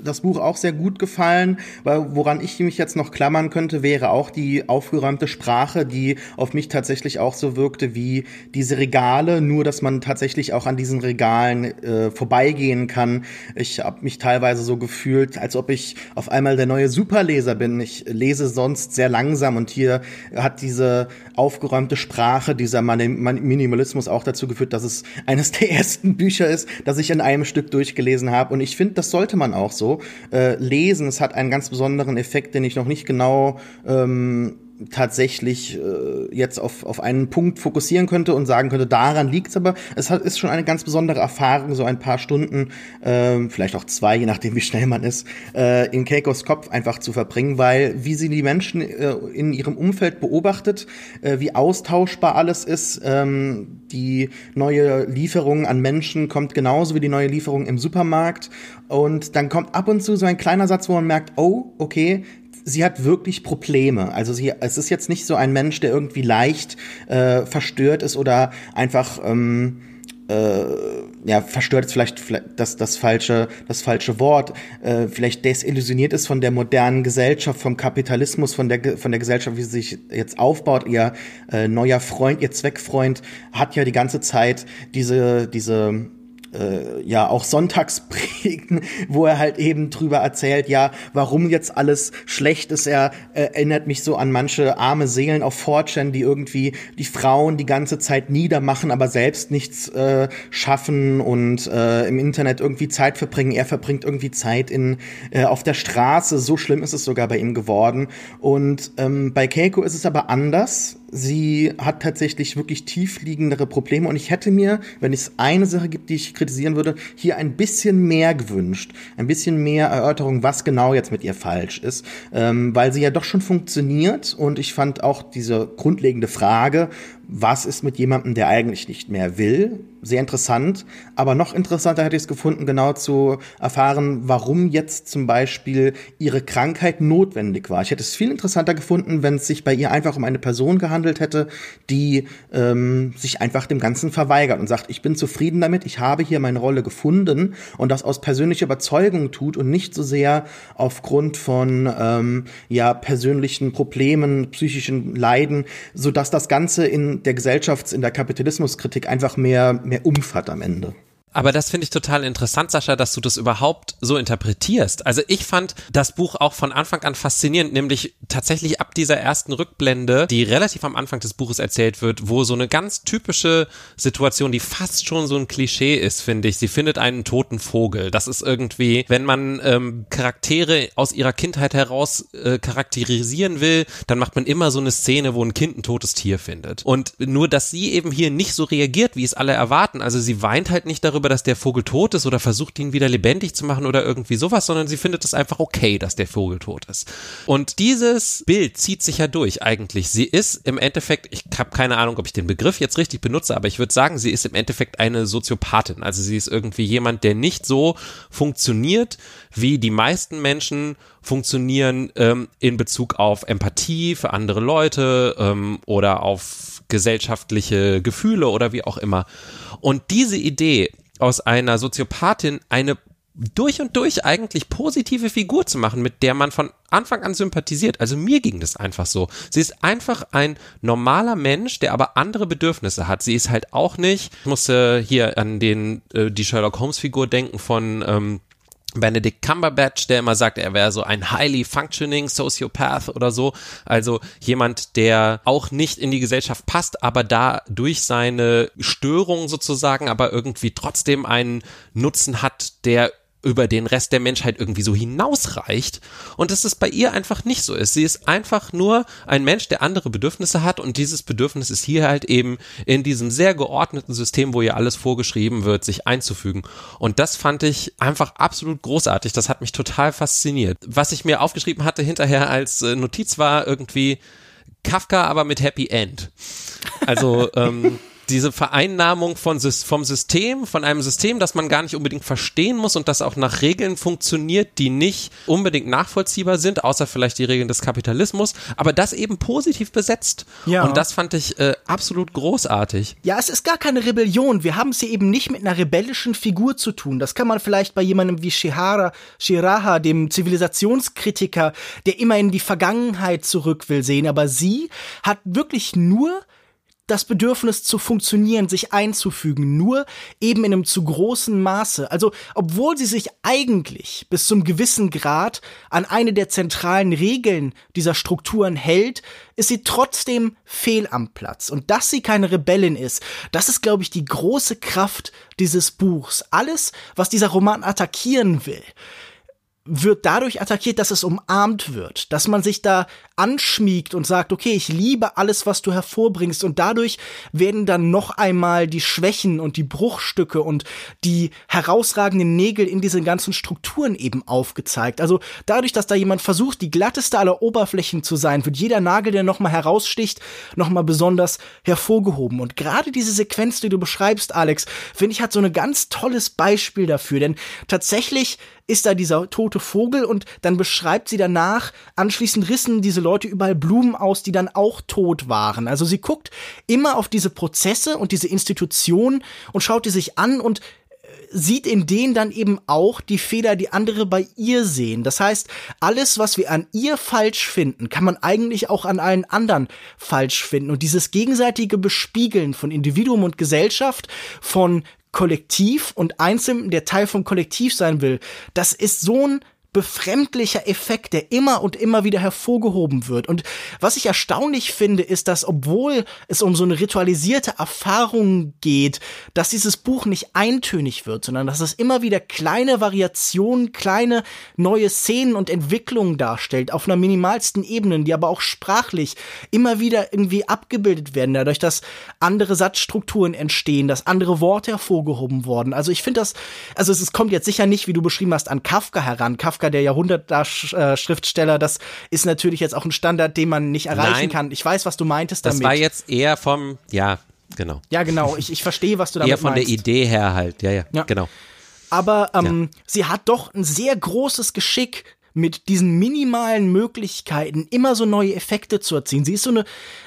das Buch auch sehr gut gefallen, weil woran ich mich jetzt noch klammern könnte, wäre auch die aufgeräumte Sprache, die auf mich tatsächlich auch so wirkte wie diese Regale, nur dass man tatsächlich auch an diesen Regalen äh, vorbeigehen kann. Ich habe mich teilweise so gefühlt, als ob ich auf einmal der neue Superleser bin. Ich lese sonst sehr langsam und hier hat diese aufgeräumte Sprache, dieser Minimalismus auch dazu geführt, dass es eines der ersten Bücher ist, das ich in einem Stück durchgelesen habe. Und ich finde, das sollte man auch so äh, lesen. Es hat einen ganz besonderen Effekt, den ich noch nicht genau ähm, tatsächlich äh, jetzt auf, auf einen Punkt fokussieren könnte und sagen könnte, daran liegt's aber. Es hat, ist schon eine ganz besondere Erfahrung, so ein paar Stunden, äh, vielleicht auch zwei, je nachdem wie schnell man ist, äh, in Keikos Kopf einfach zu verbringen, weil wie sie die Menschen äh, in ihrem Umfeld beobachtet, äh, wie austauschbar alles ist, ähm, die neue Lieferung an Menschen kommt genauso wie die neue Lieferung im Supermarkt und dann kommt ab und zu so ein kleiner Satz, wo man merkt, oh, okay, sie hat wirklich Probleme. Also sie, es ist jetzt nicht so ein Mensch, der irgendwie leicht äh, verstört ist oder einfach ähm, äh, ja verstört ist vielleicht, das das falsche das falsche Wort. Äh, vielleicht desillusioniert ist von der modernen Gesellschaft, vom Kapitalismus, von der von der Gesellschaft, wie sie sich jetzt aufbaut. Ihr äh, neuer Freund, ihr Zweckfreund hat ja die ganze Zeit diese diese äh, ja auch Sonntagspredigten, wo er halt eben drüber erzählt, ja, warum jetzt alles schlecht ist. Er äh, erinnert mich so an manche arme Seelen auf 4 die irgendwie die Frauen die ganze Zeit niedermachen, aber selbst nichts äh, schaffen und äh, im Internet irgendwie Zeit verbringen. Er verbringt irgendwie Zeit in äh, auf der Straße. So schlimm ist es sogar bei ihm geworden. Und ähm, bei Keiko ist es aber anders sie hat tatsächlich wirklich tiefliegendere Probleme. Und ich hätte mir, wenn es eine Sache gibt, die ich kritisieren würde, hier ein bisschen mehr gewünscht, ein bisschen mehr Erörterung, was genau jetzt mit ihr falsch ist, ähm, weil sie ja doch schon funktioniert. Und ich fand auch diese grundlegende Frage, was ist mit jemandem, der eigentlich nicht mehr will? Sehr interessant. Aber noch interessanter hätte ich es gefunden, genau zu erfahren, warum jetzt zum Beispiel ihre Krankheit notwendig war. Ich hätte es viel interessanter gefunden, wenn es sich bei ihr einfach um eine Person gehandelt hätte, die ähm, sich einfach dem Ganzen verweigert und sagt, ich bin zufrieden damit, ich habe hier meine Rolle gefunden und das aus persönlicher Überzeugung tut und nicht so sehr aufgrund von ähm, ja persönlichen Problemen, psychischen Leiden, so dass das Ganze in der Gesellschafts-, in der Kapitalismuskritik einfach mehr, mehr Umf hat am Ende. Aber das finde ich total interessant, Sascha, dass du das überhaupt so interpretierst. Also ich fand das Buch auch von Anfang an faszinierend, nämlich tatsächlich ab dieser ersten Rückblende, die relativ am Anfang des Buches erzählt wird, wo so eine ganz typische Situation, die fast schon so ein Klischee ist, finde ich. Sie findet einen toten Vogel. Das ist irgendwie, wenn man ähm, Charaktere aus ihrer Kindheit heraus äh, charakterisieren will, dann macht man immer so eine Szene, wo ein Kind ein totes Tier findet. Und nur, dass sie eben hier nicht so reagiert, wie es alle erwarten. Also sie weint halt nicht darüber, darüber, dass der Vogel tot ist oder versucht ihn wieder lebendig zu machen oder irgendwie sowas, sondern sie findet es einfach okay, dass der Vogel tot ist. Und dieses Bild zieht sich ja durch eigentlich. Sie ist im Endeffekt, ich habe keine Ahnung, ob ich den Begriff jetzt richtig benutze, aber ich würde sagen, sie ist im Endeffekt eine Soziopathin. Also sie ist irgendwie jemand, der nicht so funktioniert, wie die meisten Menschen funktionieren ähm, in Bezug auf Empathie für andere Leute ähm, oder auf gesellschaftliche Gefühle oder wie auch immer. Und diese Idee, aus einer Soziopathin eine durch und durch eigentlich positive Figur zu machen, mit der man von Anfang an sympathisiert. Also mir ging das einfach so. Sie ist einfach ein normaler Mensch, der aber andere Bedürfnisse hat. Sie ist halt auch nicht, ich musste hier an den, äh, die Sherlock Holmes Figur denken von, ähm, Benedict Cumberbatch, der immer sagt, er wäre so ein highly functioning Sociopath oder so. Also jemand, der auch nicht in die Gesellschaft passt, aber da durch seine Störung sozusagen, aber irgendwie trotzdem einen Nutzen hat, der über den Rest der Menschheit irgendwie so hinausreicht und dass es bei ihr einfach nicht so ist. Sie ist einfach nur ein Mensch, der andere Bedürfnisse hat und dieses Bedürfnis ist hier halt eben in diesem sehr geordneten System, wo ihr alles vorgeschrieben wird, sich einzufügen. Und das fand ich einfach absolut großartig. Das hat mich total fasziniert. Was ich mir aufgeschrieben hatte hinterher als äh, Notiz war irgendwie Kafka, aber mit Happy End. Also ähm, diese Vereinnahmung von, vom System, von einem System, das man gar nicht unbedingt verstehen muss und das auch nach Regeln funktioniert, die nicht unbedingt nachvollziehbar sind, außer vielleicht die Regeln des Kapitalismus, aber das eben positiv besetzt. Ja. Und das fand ich äh, absolut großartig. Ja, es ist gar keine Rebellion. Wir haben es hier eben nicht mit einer rebellischen Figur zu tun. Das kann man vielleicht bei jemandem wie Shihara, Shiraha, dem Zivilisationskritiker, der immer in die Vergangenheit zurück will, sehen. Aber sie hat wirklich nur das Bedürfnis zu funktionieren, sich einzufügen, nur eben in einem zu großen Maße. Also, obwohl sie sich eigentlich bis zum gewissen Grad an eine der zentralen Regeln dieser Strukturen hält, ist sie trotzdem fehl am Platz. Und dass sie keine Rebellin ist, das ist, glaube ich, die große Kraft dieses Buchs. Alles, was dieser Roman attackieren will, wird dadurch attackiert, dass es umarmt wird, dass man sich da anschmiegt und sagt, okay, ich liebe alles, was du hervorbringst und dadurch werden dann noch einmal die Schwächen und die Bruchstücke und die herausragenden Nägel in diesen ganzen Strukturen eben aufgezeigt. Also dadurch, dass da jemand versucht, die glatteste aller Oberflächen zu sein, wird jeder Nagel, der nochmal heraussticht, nochmal besonders hervorgehoben. Und gerade diese Sequenz, die du beschreibst, Alex, finde ich, hat so ein ganz tolles Beispiel dafür, denn tatsächlich ist da dieser tote Vogel und dann beschreibt sie danach, anschließend rissen diese Leute überall Blumen aus, die dann auch tot waren. Also sie guckt immer auf diese Prozesse und diese Institutionen und schaut die sich an und äh, sieht in denen dann eben auch die Fehler, die andere bei ihr sehen. Das heißt, alles, was wir an ihr falsch finden, kann man eigentlich auch an allen anderen falsch finden. Und dieses gegenseitige Bespiegeln von Individuum und Gesellschaft, von Kollektiv und Einzelnen, der Teil vom Kollektiv sein will, das ist so ein befremdlicher Effekt, der immer und immer wieder hervorgehoben wird. Und was ich erstaunlich finde, ist, dass obwohl es um so eine ritualisierte Erfahrung geht, dass dieses Buch nicht eintönig wird, sondern dass es immer wieder kleine Variationen, kleine neue Szenen und Entwicklungen darstellt, auf einer minimalsten Ebene, die aber auch sprachlich immer wieder irgendwie abgebildet werden, dadurch, dass andere Satzstrukturen entstehen, dass andere Worte hervorgehoben wurden. Also ich finde das, also es kommt jetzt sicher nicht, wie du beschrieben hast, an Kafka heran. Kafka Kafka, der Jahrhundertschriftsteller, das ist natürlich jetzt auch ein Standard, den man nicht erreichen Nein, kann. Ich weiß, was du meintest damit. Das war jetzt eher vom, ja, genau. Ja, genau. Ich, ich verstehe, was du damit meinst. Eher von meinst. der Idee her halt, ja, ja, ja. genau. Aber ähm, ja. sie hat doch ein sehr großes Geschick, mit diesen minimalen Möglichkeiten immer so neue Effekte zu erzielen. Sie ist so eine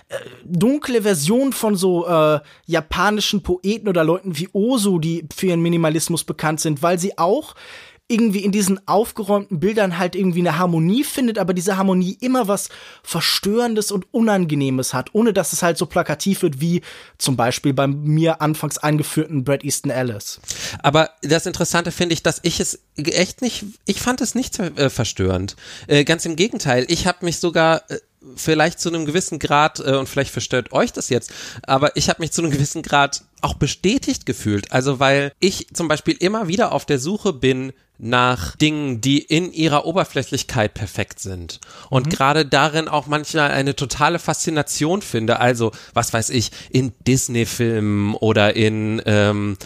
äh, dunkle Version von so äh, japanischen Poeten oder Leuten wie Ozu, die für ihren Minimalismus bekannt sind, weil sie auch irgendwie in diesen aufgeräumten Bildern halt irgendwie eine Harmonie findet, aber diese Harmonie immer was Verstörendes und Unangenehmes hat, ohne dass es halt so plakativ wird wie zum Beispiel beim mir anfangs eingeführten Brad Easton Ellis. Aber das Interessante finde ich, dass ich es echt nicht, ich fand es nicht äh, verstörend. Äh, ganz im Gegenteil, ich habe mich sogar äh, vielleicht zu einem gewissen Grad, äh, und vielleicht verstört euch das jetzt, aber ich habe mich zu einem gewissen Grad auch bestätigt gefühlt. Also weil ich zum Beispiel immer wieder auf der Suche bin nach Dingen, die in ihrer Oberflächlichkeit perfekt sind. Und mhm. gerade darin auch manchmal eine totale Faszination finde. Also, was weiß ich, in Disney-Filmen oder in ähm,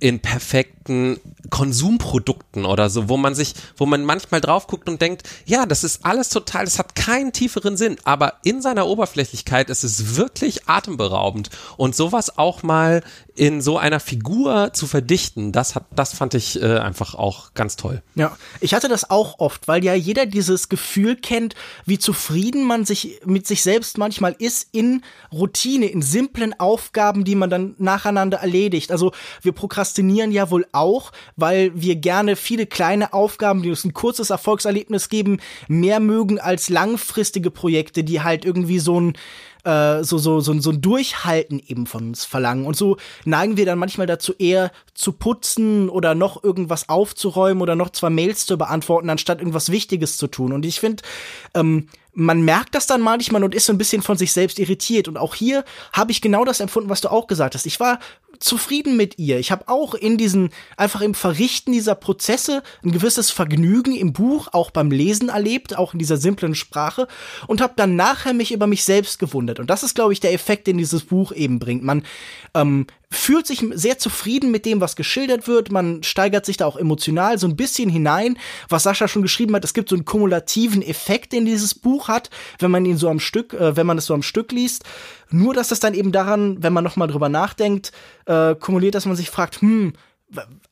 in perfekten Konsumprodukten oder so, wo man sich, wo man manchmal drauf guckt und denkt, ja, das ist alles total, das hat keinen tieferen Sinn, aber in seiner Oberflächlichkeit ist es wirklich atemberaubend. Und sowas auch mal in so einer Figur zu verdichten, das hat, das fand ich äh, einfach auch ganz toll. Ja, ich hatte das auch oft, weil ja jeder dieses Gefühl kennt, wie zufrieden man sich mit sich selbst manchmal ist in Routine, in simplen Aufgaben, die man dann nacheinander erledigt. Also wir prokrastinieren ja wohl auch, weil wir gerne viele kleine Aufgaben, die uns ein kurzes Erfolgserlebnis geben, mehr mögen als langfristige Projekte, die halt irgendwie so ein äh, so, so, so, so ein Durchhalten eben von uns verlangen. Und so neigen wir dann manchmal dazu, eher zu putzen oder noch irgendwas aufzuräumen oder noch zwei Mails zu beantworten, anstatt irgendwas Wichtiges zu tun. Und ich finde, ähm, man merkt das dann manchmal und ist so ein bisschen von sich selbst irritiert. Und auch hier habe ich genau das empfunden, was du auch gesagt hast. Ich war zufrieden mit ihr. Ich habe auch in diesen, einfach im Verrichten dieser Prozesse ein gewisses Vergnügen im Buch, auch beim Lesen erlebt, auch in dieser simplen Sprache und habe dann nachher mich über mich selbst gewundert. Und das ist, glaube ich, der Effekt, den dieses Buch eben bringt. Man ähm, fühlt sich sehr zufrieden mit dem, was geschildert wird. Man steigert sich da auch emotional so ein bisschen hinein, was Sascha schon geschrieben hat. Es gibt so einen kumulativen Effekt, den dieses Buch hat, wenn man ihn so am Stück, äh, wenn man es so am Stück liest. Nur, dass es dann eben daran, wenn man noch mal drüber nachdenkt, äh, kumuliert, dass man sich fragt, hm,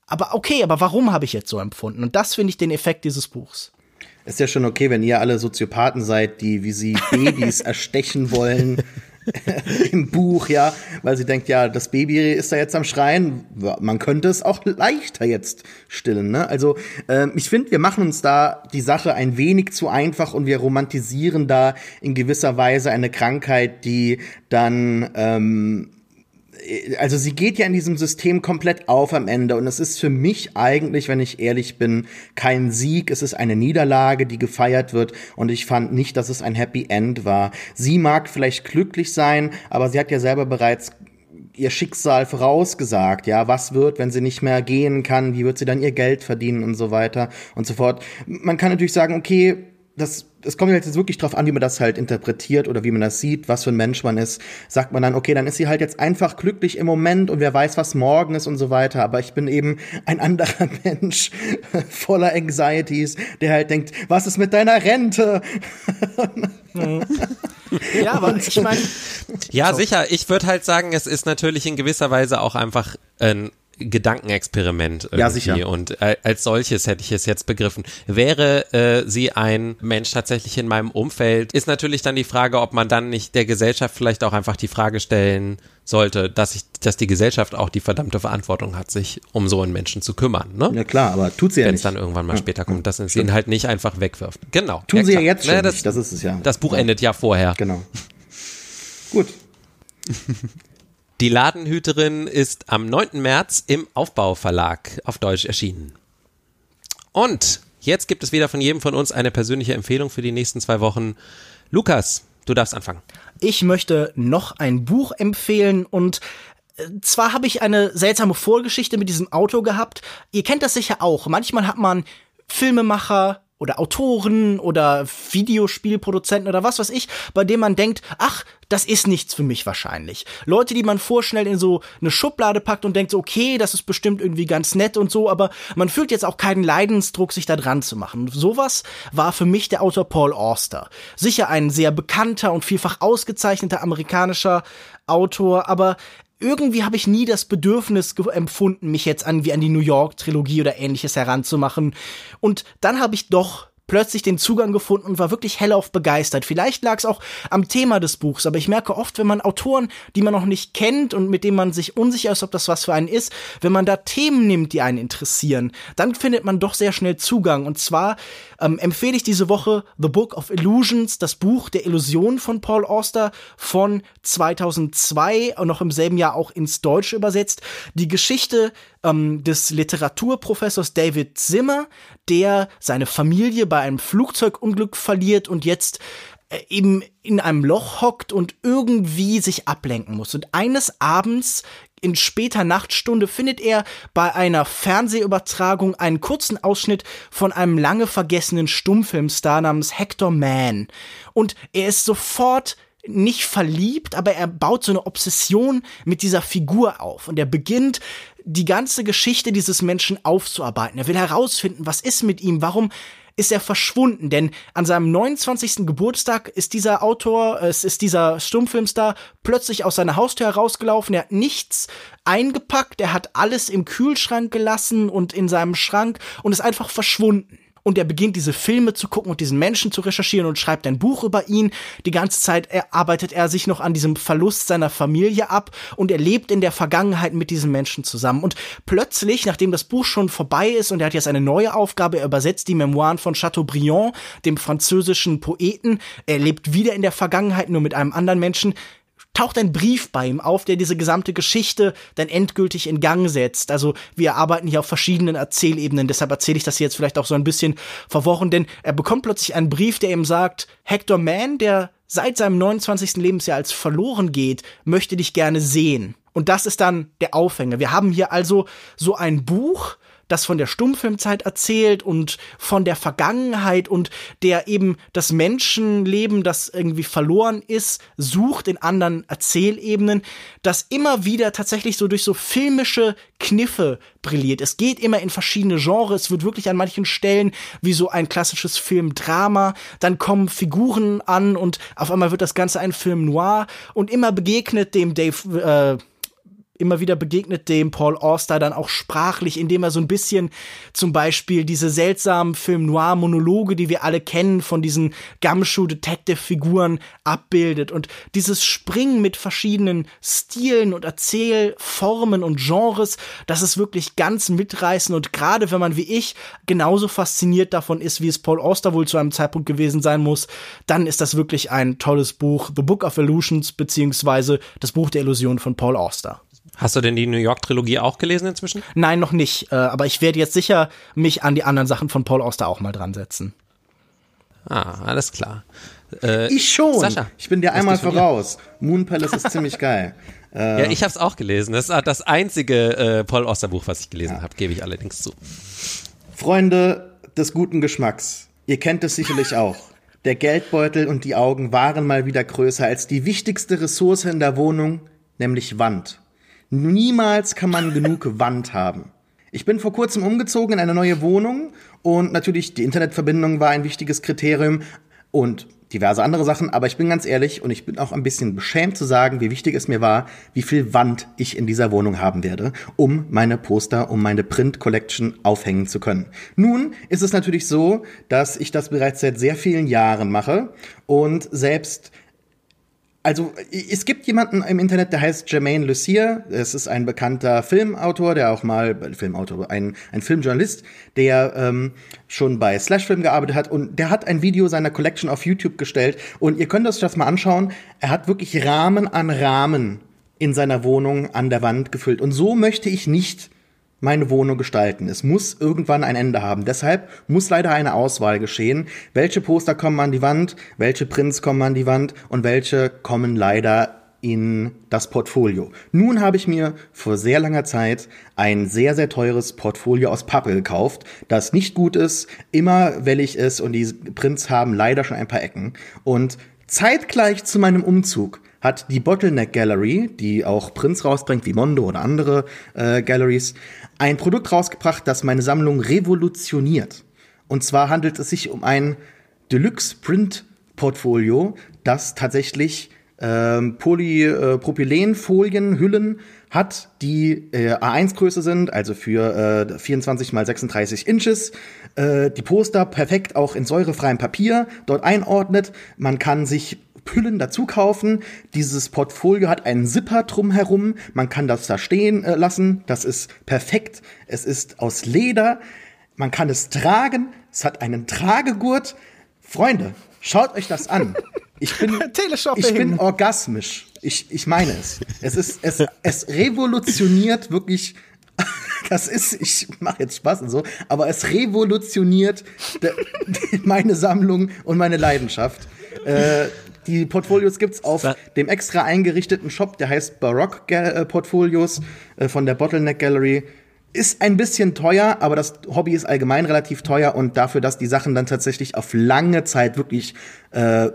aber okay, aber warum habe ich jetzt so empfunden? Und das finde ich den Effekt dieses Buchs. Ist ja schon okay, wenn ihr alle Soziopathen seid, die wie sie Babys erstechen wollen im Buch, ja, weil sie denkt, ja, das Baby ist da jetzt am Schreien. Man könnte es auch leichter jetzt stillen, ne? Also äh, ich finde, wir machen uns da die Sache ein wenig zu einfach und wir romantisieren da in gewisser Weise eine Krankheit, die dann ähm, also sie geht ja in diesem System komplett auf am Ende. Und es ist für mich eigentlich, wenn ich ehrlich bin, kein Sieg, es ist eine Niederlage, die gefeiert wird. Und ich fand nicht, dass es ein Happy End war. Sie mag vielleicht glücklich sein, aber sie hat ja selber bereits ihr Schicksal vorausgesagt, ja, was wird, wenn sie nicht mehr gehen kann, wie wird sie dann ihr Geld verdienen und so weiter und so fort. Man kann natürlich sagen, okay, das es kommt jetzt wirklich drauf an, wie man das halt interpretiert oder wie man das sieht, was für ein Mensch man ist. Sagt man dann, okay, dann ist sie halt jetzt einfach glücklich im Moment und wer weiß, was morgen ist und so weiter. Aber ich bin eben ein anderer Mensch voller Anxieties, der halt denkt, was ist mit deiner Rente? ja, aber ich meine. Ja, so. sicher. Ich würde halt sagen, es ist natürlich in gewisser Weise auch einfach ein Gedankenexperiment irgendwie. Ja, sicher. Und äh, als solches hätte ich es jetzt begriffen. Wäre äh, sie ein Mensch tatsächlich in meinem Umfeld, ist natürlich dann die Frage, ob man dann nicht der Gesellschaft vielleicht auch einfach die Frage stellen sollte, dass ich, dass die Gesellschaft auch die verdammte Verantwortung hat, sich um so einen Menschen zu kümmern. Ne? Ja klar, aber tut sie ja Wenn nicht. Wenn es dann irgendwann mal ja, später kommt, dass sie ihn halt nicht einfach wegwirft. Genau. Tun ja, sie ja jetzt schon. naja, das, das ist es ja. Das Buch endet ja vorher. Genau. Gut. Die Ladenhüterin ist am 9. März im Aufbauverlag auf Deutsch erschienen. Und jetzt gibt es wieder von jedem von uns eine persönliche Empfehlung für die nächsten zwei Wochen. Lukas, du darfst anfangen. Ich möchte noch ein Buch empfehlen und äh, zwar habe ich eine seltsame Vorgeschichte mit diesem Auto gehabt. Ihr kennt das sicher auch. Manchmal hat man Filmemacher oder Autoren oder Videospielproduzenten oder was weiß ich, bei dem man denkt, ach, das ist nichts für mich wahrscheinlich. Leute, die man vorschnell in so eine Schublade packt und denkt so, okay, das ist bestimmt irgendwie ganz nett und so, aber man fühlt jetzt auch keinen Leidensdruck, sich da dran zu machen. Sowas war für mich der Autor Paul Auster. Sicher ein sehr bekannter und vielfach ausgezeichneter amerikanischer Autor, aber irgendwie habe ich nie das Bedürfnis empfunden, mich jetzt an wie an die New York Trilogie oder ähnliches heranzumachen. Und dann habe ich doch plötzlich den Zugang gefunden und war wirklich hellauf begeistert. Vielleicht lag es auch am Thema des Buchs, aber ich merke oft, wenn man Autoren, die man noch nicht kennt und mit denen man sich unsicher ist, ob das was für einen ist, wenn man da Themen nimmt, die einen interessieren, dann findet man doch sehr schnell Zugang. Und zwar ähm, empfehle ich diese Woche The Book of Illusions, das Buch der Illusion von Paul Auster von 2002 und noch im selben Jahr auch ins Deutsche übersetzt. Die Geschichte ähm, des Literaturprofessors David Zimmer, der seine Familie bei einem Flugzeugunglück verliert und jetzt äh, eben in einem Loch hockt und irgendwie sich ablenken muss. Und eines Abends in später Nachtstunde findet er bei einer Fernsehübertragung einen kurzen Ausschnitt von einem lange vergessenen Stummfilmstar namens Hector Mann. Und er ist sofort nicht verliebt, aber er baut so eine Obsession mit dieser Figur auf und er beginnt die ganze Geschichte dieses Menschen aufzuarbeiten. Er will herausfinden, was ist mit ihm, warum ist er verschwunden, denn an seinem 29. Geburtstag ist dieser Autor, es ist dieser Stummfilmstar plötzlich aus seiner Haustür herausgelaufen, er hat nichts eingepackt, er hat alles im Kühlschrank gelassen und in seinem Schrank und ist einfach verschwunden und er beginnt diese Filme zu gucken und diesen Menschen zu recherchieren und schreibt ein Buch über ihn. Die ganze Zeit arbeitet er sich noch an diesem Verlust seiner Familie ab und er lebt in der Vergangenheit mit diesen Menschen zusammen. Und plötzlich, nachdem das Buch schon vorbei ist und er hat jetzt eine neue Aufgabe, er übersetzt die Memoiren von Chateaubriand, dem französischen Poeten, er lebt wieder in der Vergangenheit, nur mit einem anderen Menschen, taucht ein Brief bei ihm auf, der diese gesamte Geschichte dann endgültig in Gang setzt. Also wir arbeiten hier auf verschiedenen Erzählebenen, deshalb erzähle ich das jetzt vielleicht auch so ein bisschen verworren, denn er bekommt plötzlich einen Brief, der ihm sagt, Hector Mann, der seit seinem 29. Lebensjahr als verloren geht, möchte dich gerne sehen. Und das ist dann der Aufhänger. Wir haben hier also so ein Buch, das von der Stummfilmzeit erzählt und von der Vergangenheit und der eben das Menschenleben, das irgendwie verloren ist, sucht in anderen Erzählebenen, das immer wieder tatsächlich so durch so filmische Kniffe brilliert. Es geht immer in verschiedene Genres, es wird wirklich an manchen Stellen wie so ein klassisches Filmdrama, dann kommen Figuren an und auf einmal wird das Ganze ein Film noir. Und immer begegnet dem Dave äh, immer wieder begegnet dem Paul Auster dann auch sprachlich, indem er so ein bisschen zum Beispiel diese seltsamen Film-Noir-Monologe, die wir alle kennen, von diesen Gumshoe-Detective-Figuren abbildet. Und dieses Springen mit verschiedenen Stilen und Erzählformen und Genres, das ist wirklich ganz mitreißend. Und gerade wenn man wie ich genauso fasziniert davon ist, wie es Paul Auster wohl zu einem Zeitpunkt gewesen sein muss, dann ist das wirklich ein tolles Buch. The Book of Illusions, beziehungsweise das Buch der Illusion von Paul Auster. Hast du denn die New York-Trilogie auch gelesen inzwischen? Nein, noch nicht. Äh, aber ich werde jetzt sicher mich an die anderen Sachen von Paul Auster auch mal dran setzen. Ah, alles klar. Äh, ich schon. Sascha, ich bin dir einmal voraus. Moon Palace ist ziemlich geil. Äh, ja, ich habe es auch gelesen. Das ist das einzige äh, Paul Auster Buch, was ich gelesen ja. habe, gebe ich allerdings zu. Freunde des guten Geschmacks, ihr kennt es sicherlich auch. Der Geldbeutel und die Augen waren mal wieder größer als die wichtigste Ressource in der Wohnung, nämlich Wand. Niemals kann man genug Wand haben. Ich bin vor kurzem umgezogen in eine neue Wohnung und natürlich die Internetverbindung war ein wichtiges Kriterium und diverse andere Sachen, aber ich bin ganz ehrlich und ich bin auch ein bisschen beschämt zu sagen, wie wichtig es mir war, wie viel Wand ich in dieser Wohnung haben werde, um meine Poster, um meine Print Collection aufhängen zu können. Nun ist es natürlich so, dass ich das bereits seit sehr vielen Jahren mache und selbst also es gibt jemanden im Internet, der heißt Jermaine Lucier. Es ist ein bekannter Filmautor, der auch mal Filmautor, ein, ein Filmjournalist, der ähm, schon bei Slashfilm gearbeitet hat und der hat ein Video seiner Collection auf YouTube gestellt und ihr könnt euch das mal anschauen. Er hat wirklich Rahmen an Rahmen in seiner Wohnung an der Wand gefüllt und so möchte ich nicht meine Wohnung gestalten. Es muss irgendwann ein Ende haben. Deshalb muss leider eine Auswahl geschehen. Welche Poster kommen an die Wand, welche Prints kommen an die Wand und welche kommen leider in das Portfolio. Nun habe ich mir vor sehr langer Zeit ein sehr, sehr teures Portfolio aus Pappe gekauft, das nicht gut ist. Immer ich es und die Prints haben leider schon ein paar Ecken. Und zeitgleich zu meinem Umzug hat die Bottleneck Gallery, die auch Prints rausbringt, wie Mondo oder andere äh, Galleries, ein Produkt rausgebracht, das meine Sammlung revolutioniert. Und zwar handelt es sich um ein Deluxe Print Portfolio, das tatsächlich ähm, Polypropylenfolien, äh, hat, die äh, A1-Größe sind, also für äh, 24 mal 36 Inches. Äh, die Poster perfekt auch in säurefreiem Papier dort einordnet. Man kann sich Hüllen dazu kaufen. Dieses Portfolio hat einen Zipper drumherum. Man kann das da stehen äh, lassen. Das ist perfekt. Es ist aus Leder. Man kann es tragen. Es hat einen Tragegurt. Freunde, schaut euch das an. Ich bin, ich bin orgasmisch. Ich, ich meine es. Es ist, es, es revolutioniert wirklich das ist, ich mache jetzt Spaß und so, aber es revolutioniert meine Sammlung und meine Leidenschaft. Äh, die Portfolios gibt's auf dem extra eingerichteten Shop, der heißt Barock äh, Portfolios äh, von der Bottleneck Gallery. Ist ein bisschen teuer, aber das Hobby ist allgemein relativ teuer und dafür, dass die Sachen dann tatsächlich auf lange Zeit wirklich äh, äh,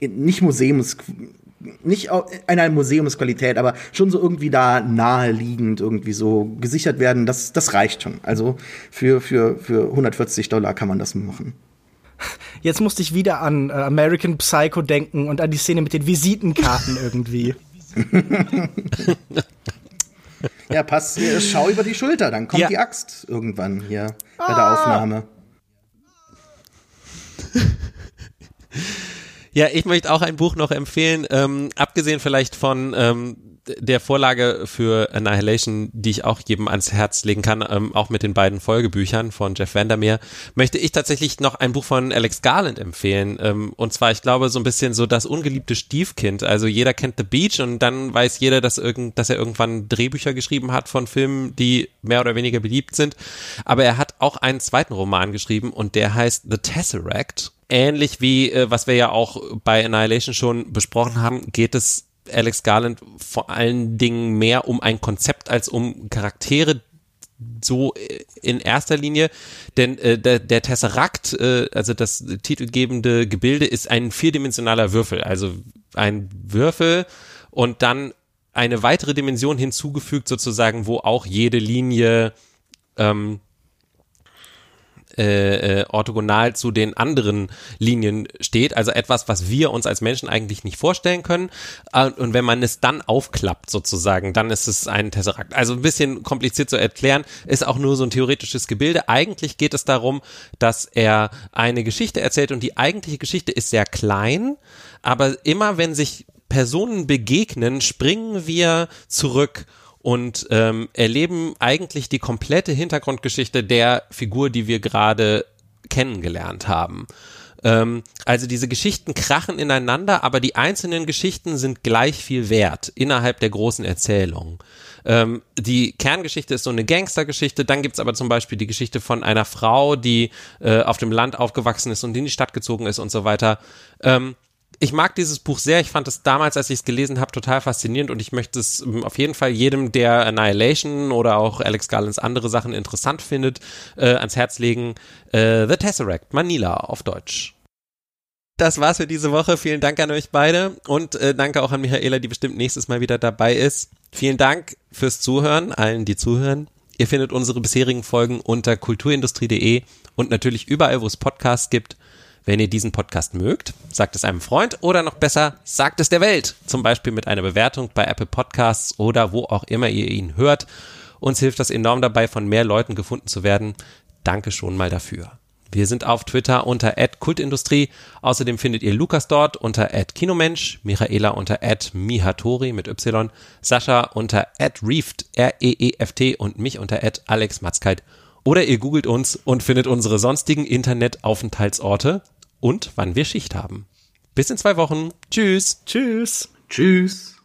nicht Museums nicht in einer Museumsqualität, aber schon so irgendwie da naheliegend irgendwie so gesichert werden, das, das reicht schon. Also für, für, für 140 Dollar kann man das machen. Jetzt musste ich wieder an äh, American Psycho denken und an die Szene mit den Visitenkarten irgendwie. ja, pass, äh, schau über die Schulter, dann kommt ja. die Axt irgendwann hier ah. bei der ah. Aufnahme. Ja, ich möchte auch ein Buch noch empfehlen, ähm, abgesehen vielleicht von ähm, der Vorlage für Annihilation, die ich auch jedem ans Herz legen kann, ähm, auch mit den beiden Folgebüchern von Jeff Vandermeer, möchte ich tatsächlich noch ein Buch von Alex Garland empfehlen. Ähm, und zwar, ich glaube, so ein bisschen so das ungeliebte Stiefkind. Also jeder kennt The Beach und dann weiß jeder, dass, irgend, dass er irgendwann Drehbücher geschrieben hat von Filmen, die mehr oder weniger beliebt sind. Aber er hat auch einen zweiten Roman geschrieben und der heißt The Tesseract ähnlich wie äh, was wir ja auch bei Annihilation schon besprochen haben, geht es Alex Garland vor allen Dingen mehr um ein Konzept als um Charaktere, so äh, in erster Linie, denn äh, der, der Tesseract, äh, also das titelgebende Gebilde, ist ein vierdimensionaler Würfel, also ein Würfel und dann eine weitere Dimension hinzugefügt, sozusagen, wo auch jede Linie ähm, äh, äh, orthogonal zu den anderen Linien steht. Also etwas, was wir uns als Menschen eigentlich nicht vorstellen können. Äh, und wenn man es dann aufklappt sozusagen, dann ist es ein Tesserakt. Also ein bisschen kompliziert zu erklären, ist auch nur so ein theoretisches Gebilde. Eigentlich geht es darum, dass er eine Geschichte erzählt und die eigentliche Geschichte ist sehr klein, aber immer wenn sich Personen begegnen, springen wir zurück und ähm, erleben eigentlich die komplette Hintergrundgeschichte der Figur, die wir gerade kennengelernt haben. Ähm, also diese Geschichten krachen ineinander, aber die einzelnen Geschichten sind gleich viel wert innerhalb der großen Erzählung. Ähm, die Kerngeschichte ist so eine Gangstergeschichte, dann gibt's aber zum Beispiel die Geschichte von einer Frau, die äh, auf dem Land aufgewachsen ist und in die Stadt gezogen ist und so weiter. Ähm, ich mag dieses Buch sehr. Ich fand es damals, als ich es gelesen habe, total faszinierend und ich möchte es ähm, auf jeden Fall jedem, der Annihilation oder auch Alex Garlands andere Sachen interessant findet, äh, ans Herz legen. Äh, The Tesseract, Manila auf Deutsch. Das war's für diese Woche. Vielen Dank an euch beide und äh, danke auch an Michaela, die bestimmt nächstes Mal wieder dabei ist. Vielen Dank fürs Zuhören, allen, die zuhören. Ihr findet unsere bisherigen Folgen unter kulturindustrie.de und natürlich überall, wo es Podcasts gibt. Wenn ihr diesen Podcast mögt, sagt es einem Freund oder noch besser, sagt es der Welt. Zum Beispiel mit einer Bewertung bei Apple Podcasts oder wo auch immer ihr ihn hört. Uns hilft das enorm dabei, von mehr Leuten gefunden zu werden. Danke schon mal dafür. Wir sind auf Twitter unter @kultindustrie. Außerdem findet ihr Lukas dort unter @kinomensch, Michaela unter @mihatori mit y, Sascha unter @reeft R E E F T und mich unter @alexmatzkeit. Oder ihr googelt uns und findet unsere sonstigen Internetaufenthaltsorte und wann wir Schicht haben. Bis in zwei Wochen. Tschüss. Tschüss. Tschüss.